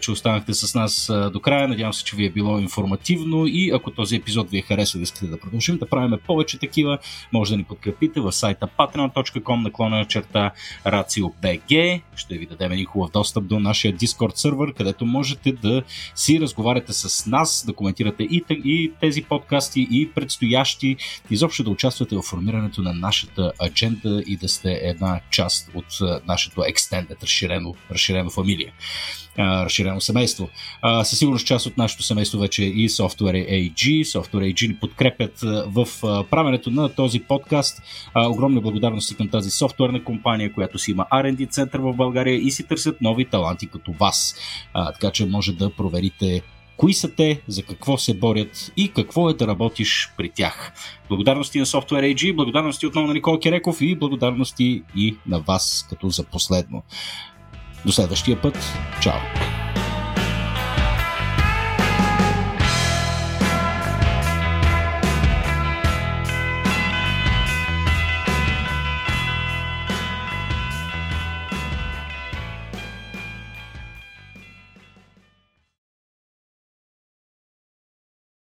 че останахте с нас до края. Надявам се, че ви е било информативно и ако този епизод ви е харесал и искате да продължим да правим повече такива, може да ни подкрепите в сайта patreon.com наклона черта RACIO.BG. Ще ви дадем един хубав достъп до нашия Discord сервер, където можете да си разговаряте с нас, да коментирате и, тези подкасти, и предстоящи, изобщо да участвате в формирането на нашата адженда и да сте една част от нашето extended, разширено, разширено фамилия, разширено семейство. Със сигурност част от нашето семейство вече е и Software AG. Software AG ни подкрепят в правенето на този подкаст. Огромни благодарности към тази софтуерна компания, която си има R&D център в България и си търсят нови таланти като вас. Така че може да проверите кои са те, за какво се борят и какво е да работиш при тях. Благодарности на Software AG, благодарности отново на Никол Кереков и благодарности и на вас като за последно. До следващия път. Чао!